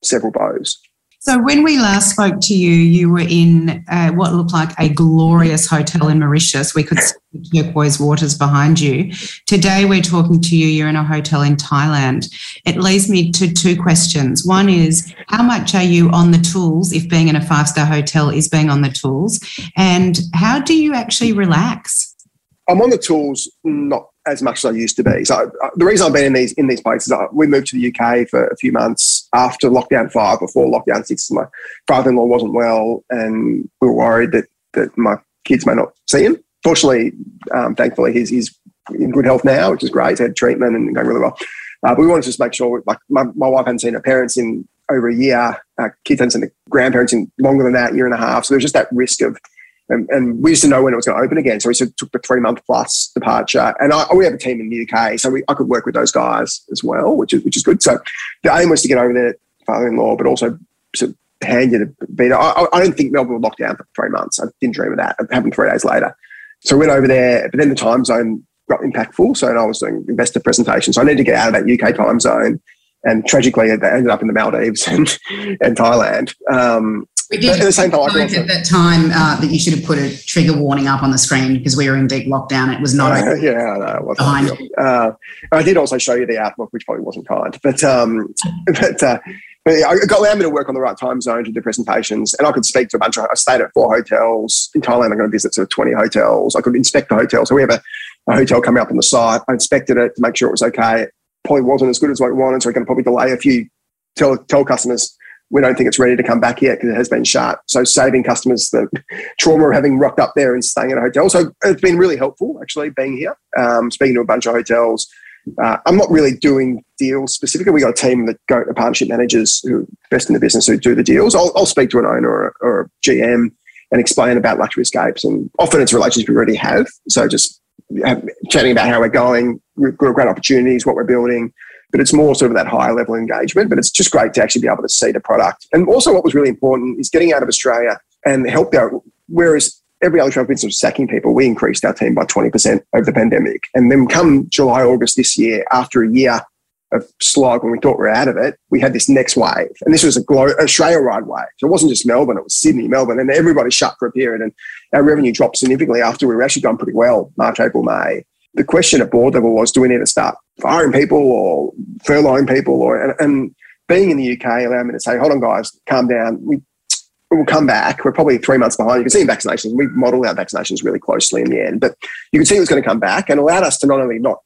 several bows. So, when we last spoke to you, you were in uh, what looked like a glorious hotel in Mauritius. We could see the turquoise waters behind you. Today, we're talking to you. You're in a hotel in Thailand. It leads me to two questions. One is, how much are you on the tools if being in a five star hotel is being on the tools? And how do you actually relax? I'm on the tools, not as much as I used to be. So uh, the reason I've been in these in these places, uh, we moved to the UK for a few months after lockdown five, before lockdown six. My father-in-law wasn't well, and we were worried that that my kids may not see him. Fortunately, um, thankfully, he's, he's in good health now, which is great. He's had treatment and going really well. Uh, but we wanted to just make sure, like my, my wife hadn't seen her parents in over a year. Uh, kids hadn't seen the grandparents in longer than that, year and a half. So there's just that risk of and, and, we used to know when it was going to open again. So we sort of took the three month plus departure. And I, we have a team in the UK, so we, I could work with those guys as well, which is which is good. So the aim was to get over there, father in law, but also sort of hand you the beat. I, I don't think Melbourne would lock down for three months. I didn't dream of that. It happened three days later. So we went over there, but then the time zone got impactful. So I was doing investor presentations. So I needed to get out of that UK time zone. And tragically, they ended up in the Maldives and, and Thailand. Um, we did at the same time, at that time uh, that you should have put a trigger warning up on the screen because we were in deep lockdown. It was not. Uh, yeah, no, it wasn't behind. Uh, I did also show you the outlook, which probably wasn't kind, but um, but. Uh, but yeah, it allowed me to work on the right time zone to do presentations, and I could speak to a bunch of. I stayed at four hotels in Thailand. I'm going to visit sort of 20 hotels. I could inspect the hotel. So we have a, a hotel coming up on the site. I inspected it to make sure it was okay. It probably wasn't as good as what we wanted, so we can probably delay a few. Tell tell customers we don't think it's ready to come back yet because it has been shut. So saving customers the trauma of having rocked up there and staying at a hotel. So it's been really helpful actually being here, um, speaking to a bunch of hotels. Uh, I'm not really doing deals specifically. We got a team that go to partnership managers who best in the business who do the deals. I'll, I'll speak to an owner or, or, a GM and explain about luxury escapes. And often it's relationships we already have. So just have, chatting about how we're going, great opportunities, what we're building, but it's more sort of that higher level engagement. But it's just great to actually be able to see the product. And also, what was really important is getting out of Australia and help out. Whereas every other travel business was sacking people, we increased our team by 20% over the pandemic. And then come July, August this year, after a year of slog when we thought we were out of it, we had this next wave. And this was a glo- Australia wide wave. So it wasn't just Melbourne, it was Sydney, Melbourne, and everybody shut for a period. And our revenue dropped significantly after we were actually going pretty well, March, April, May the question at board level was, do we need to start firing people or furloughing people? Or and, and being in the UK allowed me to say, hold on, guys, calm down. We we'll come back. We're probably three months behind. You can see in vaccinations, we model our vaccinations really closely in the end, but you can see it was going to come back and allowed us to not only not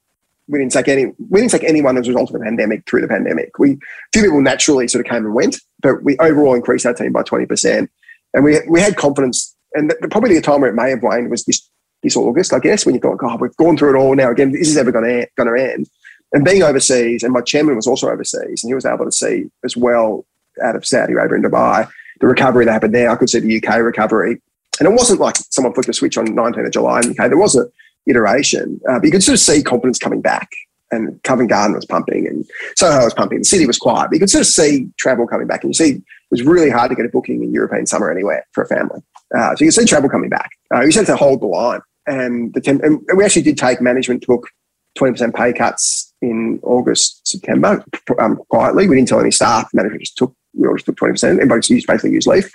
we didn't take any we didn't take anyone as a result of the pandemic through the pandemic. We few people naturally sort of came and went, but we overall increased our team by twenty percent, and we we had confidence. And the, probably the time where it may have waned was this this August, I guess, when you thought, God, we've gone through it all now. Again, this is ever going to going to end. And being overseas, and my chairman was also overseas, and he was able to see as well out of Saudi Arabia and Dubai the recovery that happened there. I could see the UK recovery, and it wasn't like someone flicked a switch on 19th of July in the UK. There was an iteration, uh, but you could sort of see confidence coming back. And Covent Garden was pumping, and Soho was pumping. The city was quiet, but you could sort of see travel coming back. And you see, it was really hard to get a booking in European summer anywhere for a family. Uh, so you see travel coming back. Uh, you just to hold the line and the temp- and we actually did take management took 20% pay cuts in August, September, um, quietly. We didn't tell any staff. Management just took, we all just took 20%. Everybody just basically used leave,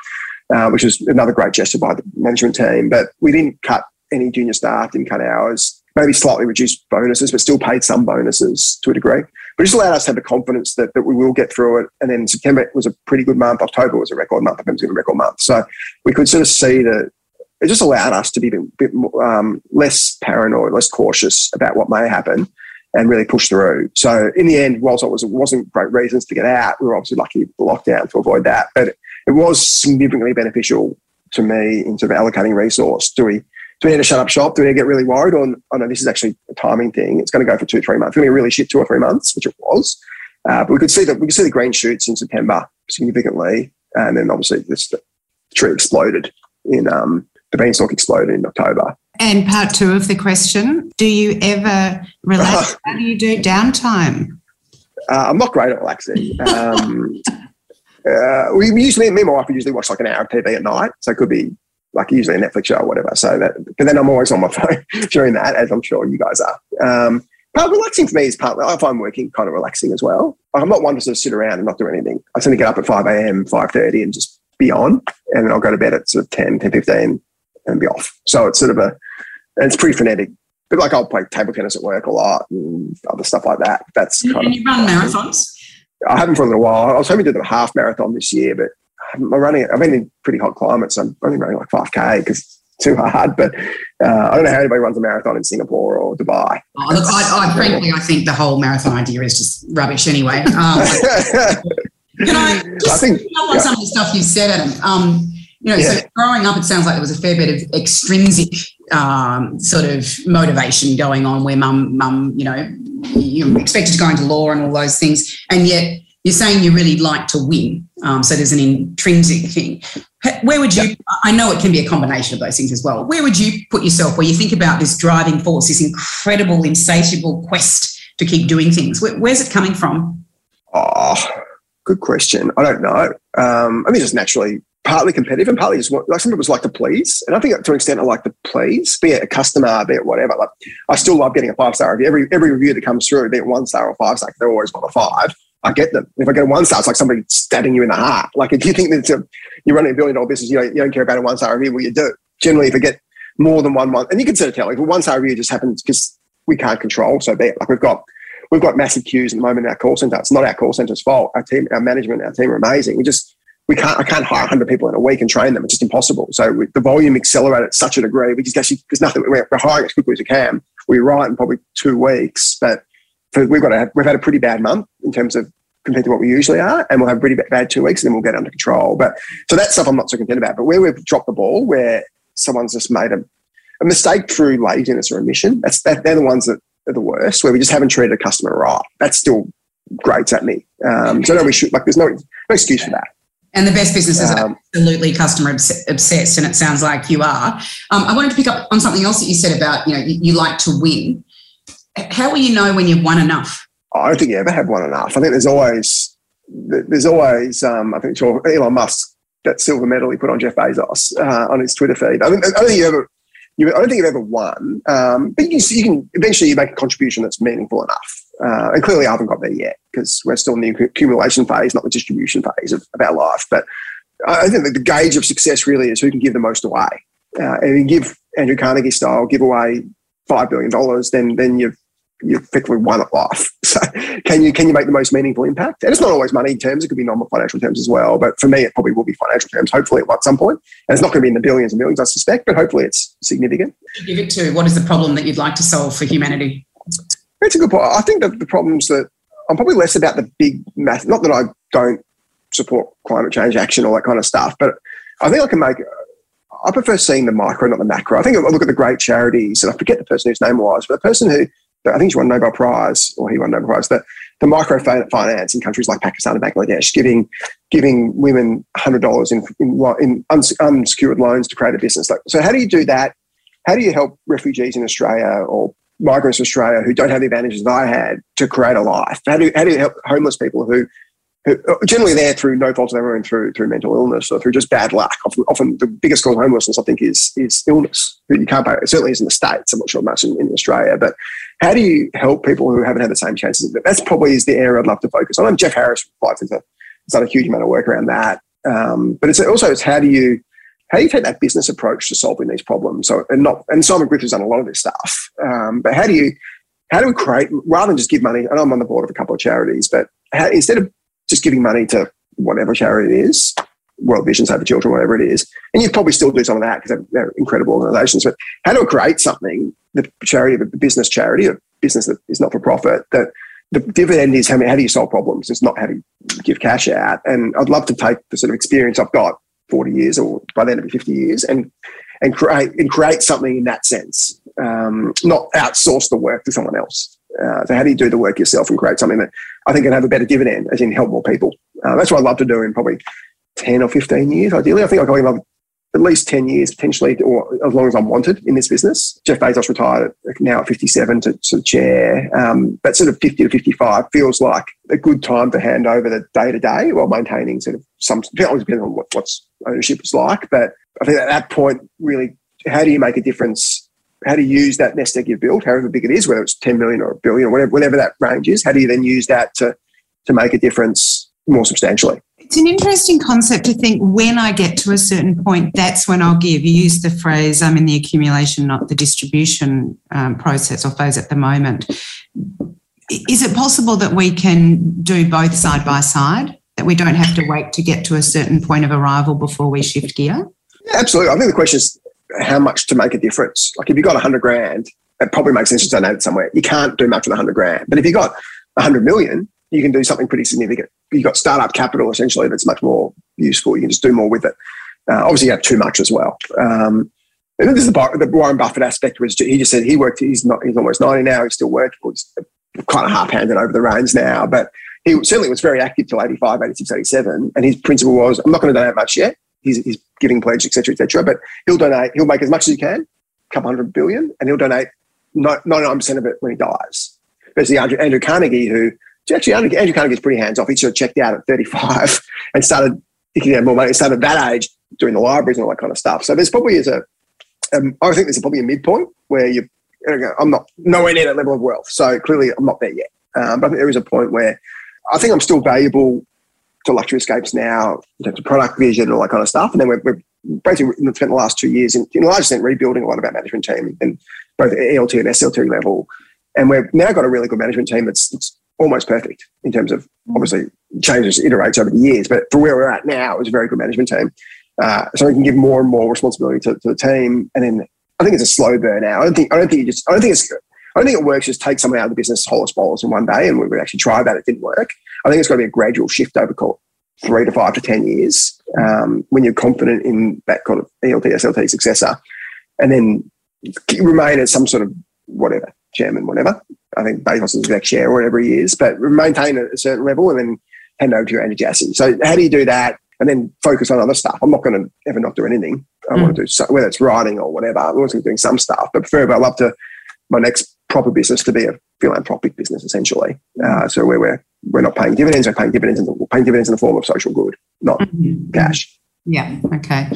uh, which was another great gesture by the management team. But we didn't cut any junior staff, didn't cut hours, maybe slightly reduced bonuses, but still paid some bonuses to a degree. But just allowed us to have the confidence that, that we will get through it. And then September was a pretty good month. October was a record month. November was a record month. So we could sort of see the, it just allowed us to be a bit more, um, less paranoid, less cautious about what may happen and really push through. So in the end, whilst it, was, wasn't great reasons to get out, we were obviously lucky with the lockdown to avoid that. But it was significantly beneficial to me in sort of allocating resource. Do we do we need to shut up shop? Do we need to get really worried on, oh no, this is actually a timing thing. It's going to go for two, three months. It's going to be really shit two or three months, which it was. Uh, but we could see that we could see the green shoots in September significantly. And then obviously this the tree exploded in um, the beanstalk exploded in October. And part two of the question Do you ever relax? How do you do downtime? Uh, I'm not great at relaxing. Um, uh, we usually, me and my wife, we usually watch like an hour of TV at night. So it could be like usually a Netflix show or whatever. So that, but then I'm always on my phone during that, as I'm sure you guys are. Um, but relaxing for me is partly, I find working kind of relaxing as well. I'm not one to sort of sit around and not do anything. I tend to get up at 5 a.m., 5.30 and just be on. And then I'll go to bed at sort of 10, 10, 15 and be off. So it's sort of a, it's pretty frenetic. But like I'll play table tennis at work a lot and other stuff like that. That's kind and of. you run marathons? I haven't for a little while. I was hoping to do a half marathon this year, but I'm running. I've been in pretty hot climates. So I'm only running like 5k because it's too hard. But uh, I don't know how anybody runs a marathon in Singapore or Dubai. Oh, look, I, I, frankly, I think the whole marathon idea is just rubbish anyway. Um, can I just I think, on yeah. some of the stuff you said, Adam? Um, you know, yeah. so growing up, it sounds like there was a fair bit of extrinsic um, sort of motivation going on where mum, mum, you know, you're expected to go into law and all those things. And yet you're saying you really like to win. Um, so there's an intrinsic thing. Where would you, I know it can be a combination of those things as well. Where would you put yourself where you think about this driving force, this incredible, insatiable quest to keep doing things? Where, where's it coming from? Oh, good question. I don't know. Um, I mean, just naturally partly competitive and partly just like some people like to please. And I think to an extent I like to please, be it a customer, be it whatever. Like I still love getting a five star review. Every every review that comes through, be it one star or five star, they're always one a five. I get them. If I get a one star, it's like somebody stabbing you in the heart. Like if you think that a, you're running a billion dollar business, you don't, you don't care about a one star review, well, you do. Generally, if you get more than one one, and you can sort of tell if a one star review just happens because we can't control, so be it. Like we've got we've got massive queues at the moment in our call center. It's not our call center's fault. Our team, our management, our team are amazing. We just we can't, I can't hire 100 people in a week and train them. It's just impossible. So we, the volume accelerated at such a degree. We just actually, there's nothing, we're, hiring as quickly as we can. We write in probably two weeks, but for, we've got a, we've had a pretty bad month in terms of compared to what we usually are, and we'll have pretty bad two weeks, and then we'll get under control. But so that stuff I'm not so concerned about. But where we've dropped the ball, where someone's just made a, a mistake through laziness or omission, that's that, they're the ones that are the worst. Where we just haven't treated a customer right. That's still grates at me. Um, so no, we should like. There's no no excuse for that. And the best businesses um, are absolutely customer obsessed, and it sounds like you are. Um, I wanted to pick up on something else that you said about you know you, you like to win. How will you know when you've won enough? I don't think you ever have won enough. I think there's always there's always um, I think sure Elon Musk that silver medal he put on Jeff Bezos uh, on his Twitter feed. I, don't, I don't think you ever. You, I don't think you've ever won, um, but you you can eventually you make a contribution that's meaningful enough. Uh, and clearly, I haven't got there yet because we're still in the accumulation phase, not the distribution phase of, of our life. But I think that the gauge of success really is who can give the most away. Uh, and you give Andrew Carnegie style, give away five billion dollars, then then you've you've effectively won at life. So can you can you make the most meaningful impact? And it's not always money terms; it could be non-financial terms as well. But for me, it probably will be financial terms. Hopefully, at some point, and it's not going to be in the billions and millions, I suspect. But hopefully, it's significant. Give it to what is the problem that you'd like to solve for humanity? That's a good point. I think that the problems that I'm probably less about the big math. Not that I don't support climate change action, all that kind of stuff, but I think I can make. I prefer seeing the micro, not the macro. I think I look at the great charities, and I forget the person whose name was, but the person who I think she won Nobel Prize, or he won Nobel Prize. The, the micro finance in countries like Pakistan and Bangladesh, giving giving women hundred dollars in, in in unsecured loans to create a business. Like, So how do you do that? How do you help refugees in Australia or migrants to Australia who don't have the advantages that I had to create a life? How do, how do you help homeless people who, who generally they're through no fault of their own, through through mental illness or through just bad luck? Often, often the biggest cause of homelessness, I think, is is illness. You can't pay. It certainly is in the states. I'm not sure much in, in Australia, but how do you help people who haven't had the same chances? That's probably is the area I'd love to focus on. And Geoff Harris from has done a huge amount of work around that. Um, but it's also it's how do you how do you take that business approach to solving these problems? So, and not, and Simon Griffith has done a lot of this stuff. Um, but how do you, how do we create, rather than just give money, and I'm on the board of a couple of charities, but how, instead of just giving money to whatever charity it is, World Vision, Save the Children, whatever it is, and you probably still do some of that because they're, incredible organizations, but how do we create something, the charity, the business charity, a business that is not for profit, that the dividend is how, how do you solve problems? It's not how do you give cash out. And I'd love to take the sort of experience I've got 40 years or by then it'll be 50 years and and create and create something in that sense um, not outsource the work to someone else uh, so how do you do the work yourself and create something that i think can have a better dividend as in help more people uh, that's what i'd love to do in probably 10 or 15 years ideally i think i'll go love at least 10 years potentially, or as long as I'm wanted in this business. Jeff Bezos retired now at 57 to, to chair. Um, but sort of 50 to 55 feels like a good time to hand over the day to day while maintaining sort of some, depending on what what's ownership is like. But I think at that point, really, how do you make a difference? How do you use that nest egg you've built, however big it is, whether it's 10 million or a billion or whatever, whatever that range is? How do you then use that to, to make a difference more substantially? It's an interesting concept to think when I get to a certain point, that's when I'll give. You use the phrase, I'm in the accumulation, not the distribution um, process or phase at the moment. Is it possible that we can do both side by side? That we don't have to wait to get to a certain point of arrival before we shift gear? Yeah, absolutely. I think the question is how much to make a difference. Like if you've got 100 grand, it probably makes sense to donate it somewhere. You can't do much with 100 grand. But if you've got 100 million, you can do something pretty significant. You've got startup capital essentially that's much more useful. You can just do more with it. Uh, obviously, you have too much as well. Um, and this is the, the, Warren Buffett aspect, was he just said he worked. He's not. He's almost ninety now. He's still working. He's kind of half-handed over the reins now, but he certainly was very active till 85, 86, 87. And his principle was, I'm not going to donate much yet. He's, he's giving pledge, etc., etc. but he'll donate. He'll make as much as he can, a couple hundred billion, and he'll donate 99% of it when he dies. There's Andrew, Andrew Carnegie, who actually Andrew, Andrew Carnegie's pretty hands off. He sort of checked out at 35 and started thinking had more money. Started at that age doing the libraries and all that kind of stuff. So there's probably is a, um, I think there's probably a midpoint where you, I'm not nowhere near that level of wealth. So clearly I'm not there yet. Um, but I think there is a point where I think I'm still valuable to luxury escapes now in terms of product vision and all that kind of stuff. And then we're basically spent the last two years in, in a large extent rebuilding a lot of our management team and both ELT and SLT level. And we've now got a really good management team that's, that's almost perfect in terms of obviously changes, iterates over the years. But for where we're at now, it's a very good management team. Uh, so we can give more and more responsibility to, to, the team. And then I think it's a slow burn out. I don't think I don't think you just I don't think it's I don't think it works just take someone out of the business whole as in one day. And we would actually try that, it didn't work. I think it's got to be a gradual shift over three to five to ten years um, when you're confident in that kind of ELT SLT successor, and then remain as some sort of whatever chairman, whatever. I think Bezos is exec chair or whatever he is, but maintain a certain level and then hand over to your Andy Jassy. So how do you do that and then focus on other stuff? I'm not going to ever not do anything. I mm. want to do so, whether it's writing or whatever. I'm always doing some stuff, but preferably I love to my next proper business to be a philanthropic business essentially. Uh, so where we're we're not paying dividends, we're paying dividends in the, paying dividends in the form of social good, not mm-hmm. cash. Yeah. Okay.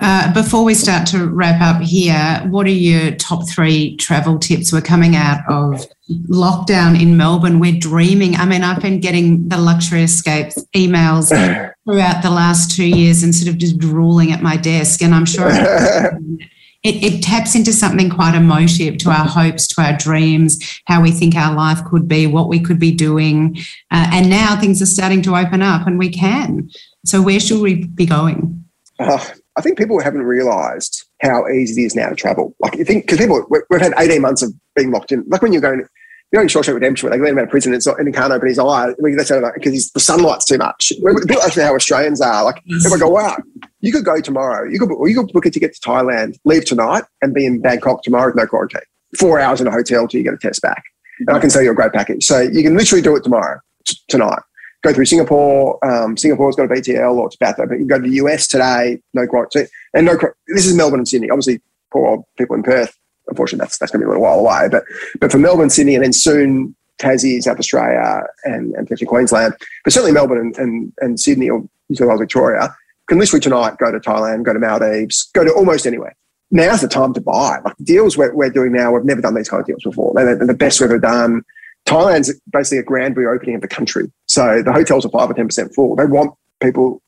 Uh, before we start to wrap up here, what are your top three travel tips? We're coming out of lockdown in Melbourne. We're dreaming. I mean, I've been getting the luxury escapes emails throughout the last two years and sort of just drooling at my desk. And I'm sure it, it taps into something quite emotive to our hopes, to our dreams, how we think our life could be, what we could be doing. Uh, and now things are starting to open up and we can. So where should we be going? Uh, I think people haven't realised how easy it is now to travel. Like you think, because people we've had eighteen months of being locked in. Like when you're going, you're in Shawshank Redemption, where they let him out of prison and, and he can't open his eye. I mean, that's because the sunlight's too much. People actually how Australians are. Like if I go, wow, you could go tomorrow. You could, or you could book a ticket to Thailand, leave tonight, and be in Bangkok tomorrow with no quarantine. Four hours in a hotel till you get a test back. And I can sell you a great package. So you can literally do it tomorrow, t- tonight go through Singapore. Um, Singapore's got a VTL or it's about that, but you can go to the US today, no quarantine. And no, this is Melbourne and Sydney. Obviously, poor people in Perth, unfortunately, that's, that's going to be a little while away. But, but for Melbourne, Sydney, and then soon Tassie, South Australia, and, and potentially Queensland, but certainly Melbourne and, and, and Sydney or New South Wales, Victoria, can literally tonight go to Thailand, go to Maldives, go to almost anywhere. Now's the time to buy. Like the deals we're, we're doing now, we've never done these kind of deals before. They're, the best we've ever done. Thailand's basically a grand reopening of the country. So the hotels are 5 or 10% full. They want people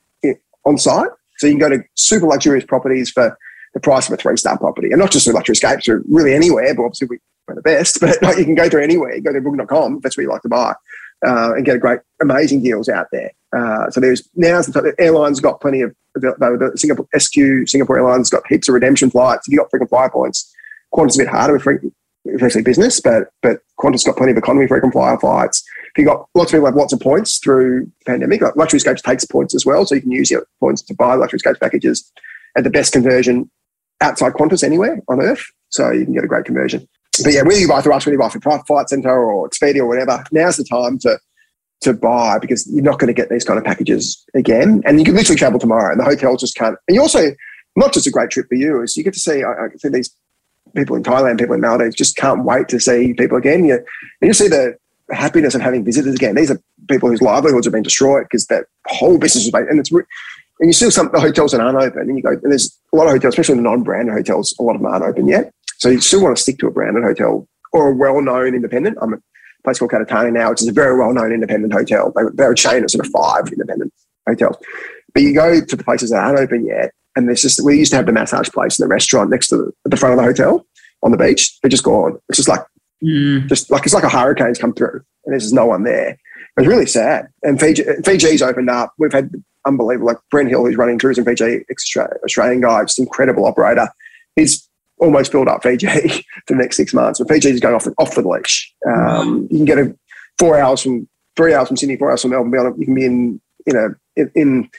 on site. So you can go to super luxurious properties for the price of a three star property. And not just through luxury escapes, or really anywhere, but obviously we're the best. But like, you can go through anywhere. Go to booking.com, that's where you like to buy, uh, and get a great, amazing deals out there. Uh, so there's now the airlines got plenty of the Singapore SQ Singapore Airlines got heaps of redemption flights. If you got frequent flyer points, Qantas a bit harder with frequent especially business, but but Qantas got plenty of economy frequent flyer flights. If you got lots of people have lots of points through pandemic, like Luxury Escapes takes points as well, so you can use your points to buy Luxury Escapes packages at the best conversion outside Qantas anywhere on earth. So you can get a great conversion. But yeah, whether you buy through us, whether you buy through Flight Centre or Expedia or whatever, now's the time to to buy because you're not going to get these kind of packages again. And you can literally travel tomorrow and the hotels just can't. And you also, not just a great trip for you, is you get to see, I, I see these people in Thailand, people in Maldives just can't wait to see people again. You, and you see the happiness of having visitors again. These are people whose livelihoods have been destroyed because that whole business is, and it's, and you see some the hotels that aren't open, and you go, and there's a lot of hotels, especially the non-branded hotels, a lot of them aren't open yet. So you still want to stick to a branded hotel or a well-known independent. I'm a place called Katathani now, which is a very well-known independent hotel. They, they're a chain of sort of five independent hotels. But you go to the places that aren't open yet, and there's just we used to have the massage place and the restaurant next to the, at the front of the hotel on the beach. They're just gone. It's just like mm. just like it's like a hurricane's come through, and there's just no one there. It's really sad. And Fiji, Fiji's opened up. We've had unbelievable, like Brent Hill, who's running tourism Fiji, Australian guy, just incredible operator. He's almost filled up Fiji for the next six months. But Fiji is going off the, off the leash. Um, you can get a four hours from three hours from Sydney, four hours from Melbourne. You can be in you know in, in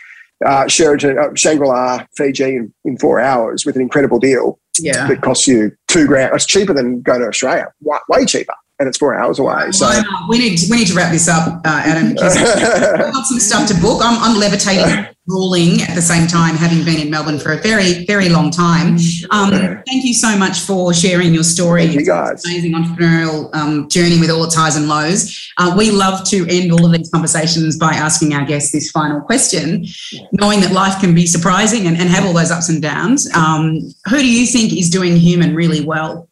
uh, Sheraton, uh, Shangri La, Fiji in, in, four hours with an incredible deal. Yeah, that costs you two grand. It's cheaper than going to Australia. Way, way cheaper and it's four hours away. So we need we need to wrap this up, uh, Adam. Because we've got some stuff to book. I'm, I'm levitating, ruling at the same time, having been in Melbourne for a very very long time. Um, thank you so much for sharing your story. Thank you guys. Amazing entrepreneurial um, journey with all its highs and lows. Uh, we love to end all of these conversations by asking our guests this final question, knowing that life can be surprising and, and have all those ups and downs. Um, who do you think is doing human really well?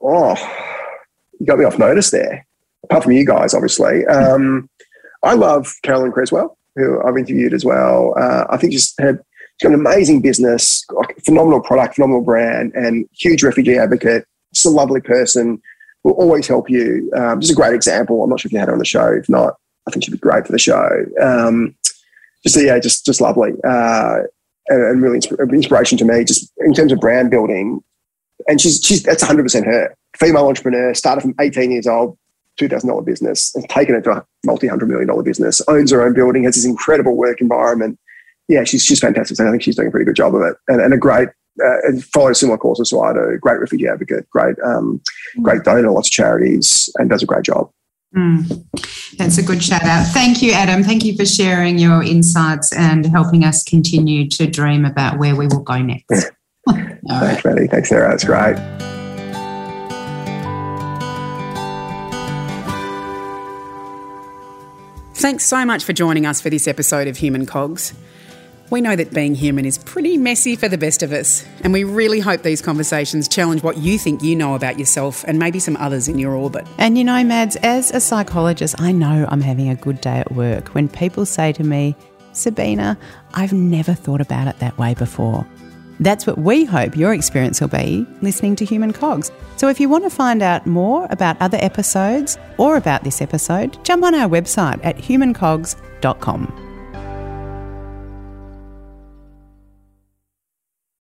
Oh you got me off notice there. Apart from you guys, obviously. Um, I love Carolyn Creswell, who I've interviewed as well. Uh, I think she's had she's got an amazing business, phenomenal product, phenomenal brand, and huge refugee advocate. Just a lovely person. Will always help you. Um, just a great example. I'm not sure if you had her on the show. If not, I think she'd be great for the show. Um, just yeah, just just lovely uh, and, and, really inspiration to me. Just in terms of brand building, and she's she's that's 100 percent her female entrepreneur, started from 18 years old, $2,000 business, and taken it to a multi hundred million dollar business, owns her own building, has this incredible work environment. Yeah, she's, she's fantastic. And I think she's doing a pretty good job of it. And, and a great, uh, and follows similar courses to I do. Great refugee advocate, great, um, mm. great donor, lots of charities, and does a great job. Mm. That's a good shout out. Thank you, Adam. Thank you for sharing your insights and helping us continue to dream about where we will go next. Thanks, right. Maddie. Thanks, Sarah. That's great. Thanks so much for joining us for this episode of Human Cogs. We know that being human is pretty messy for the best of us, and we really hope these conversations challenge what you think you know about yourself and maybe some others in your orbit. And you know, Mads, as a psychologist, I know I'm having a good day at work when people say to me, Sabina, I've never thought about it that way before. That's what we hope your experience will be listening to Human Cogs. So if you want to find out more about other episodes or about this episode, jump on our website at humancogs.com.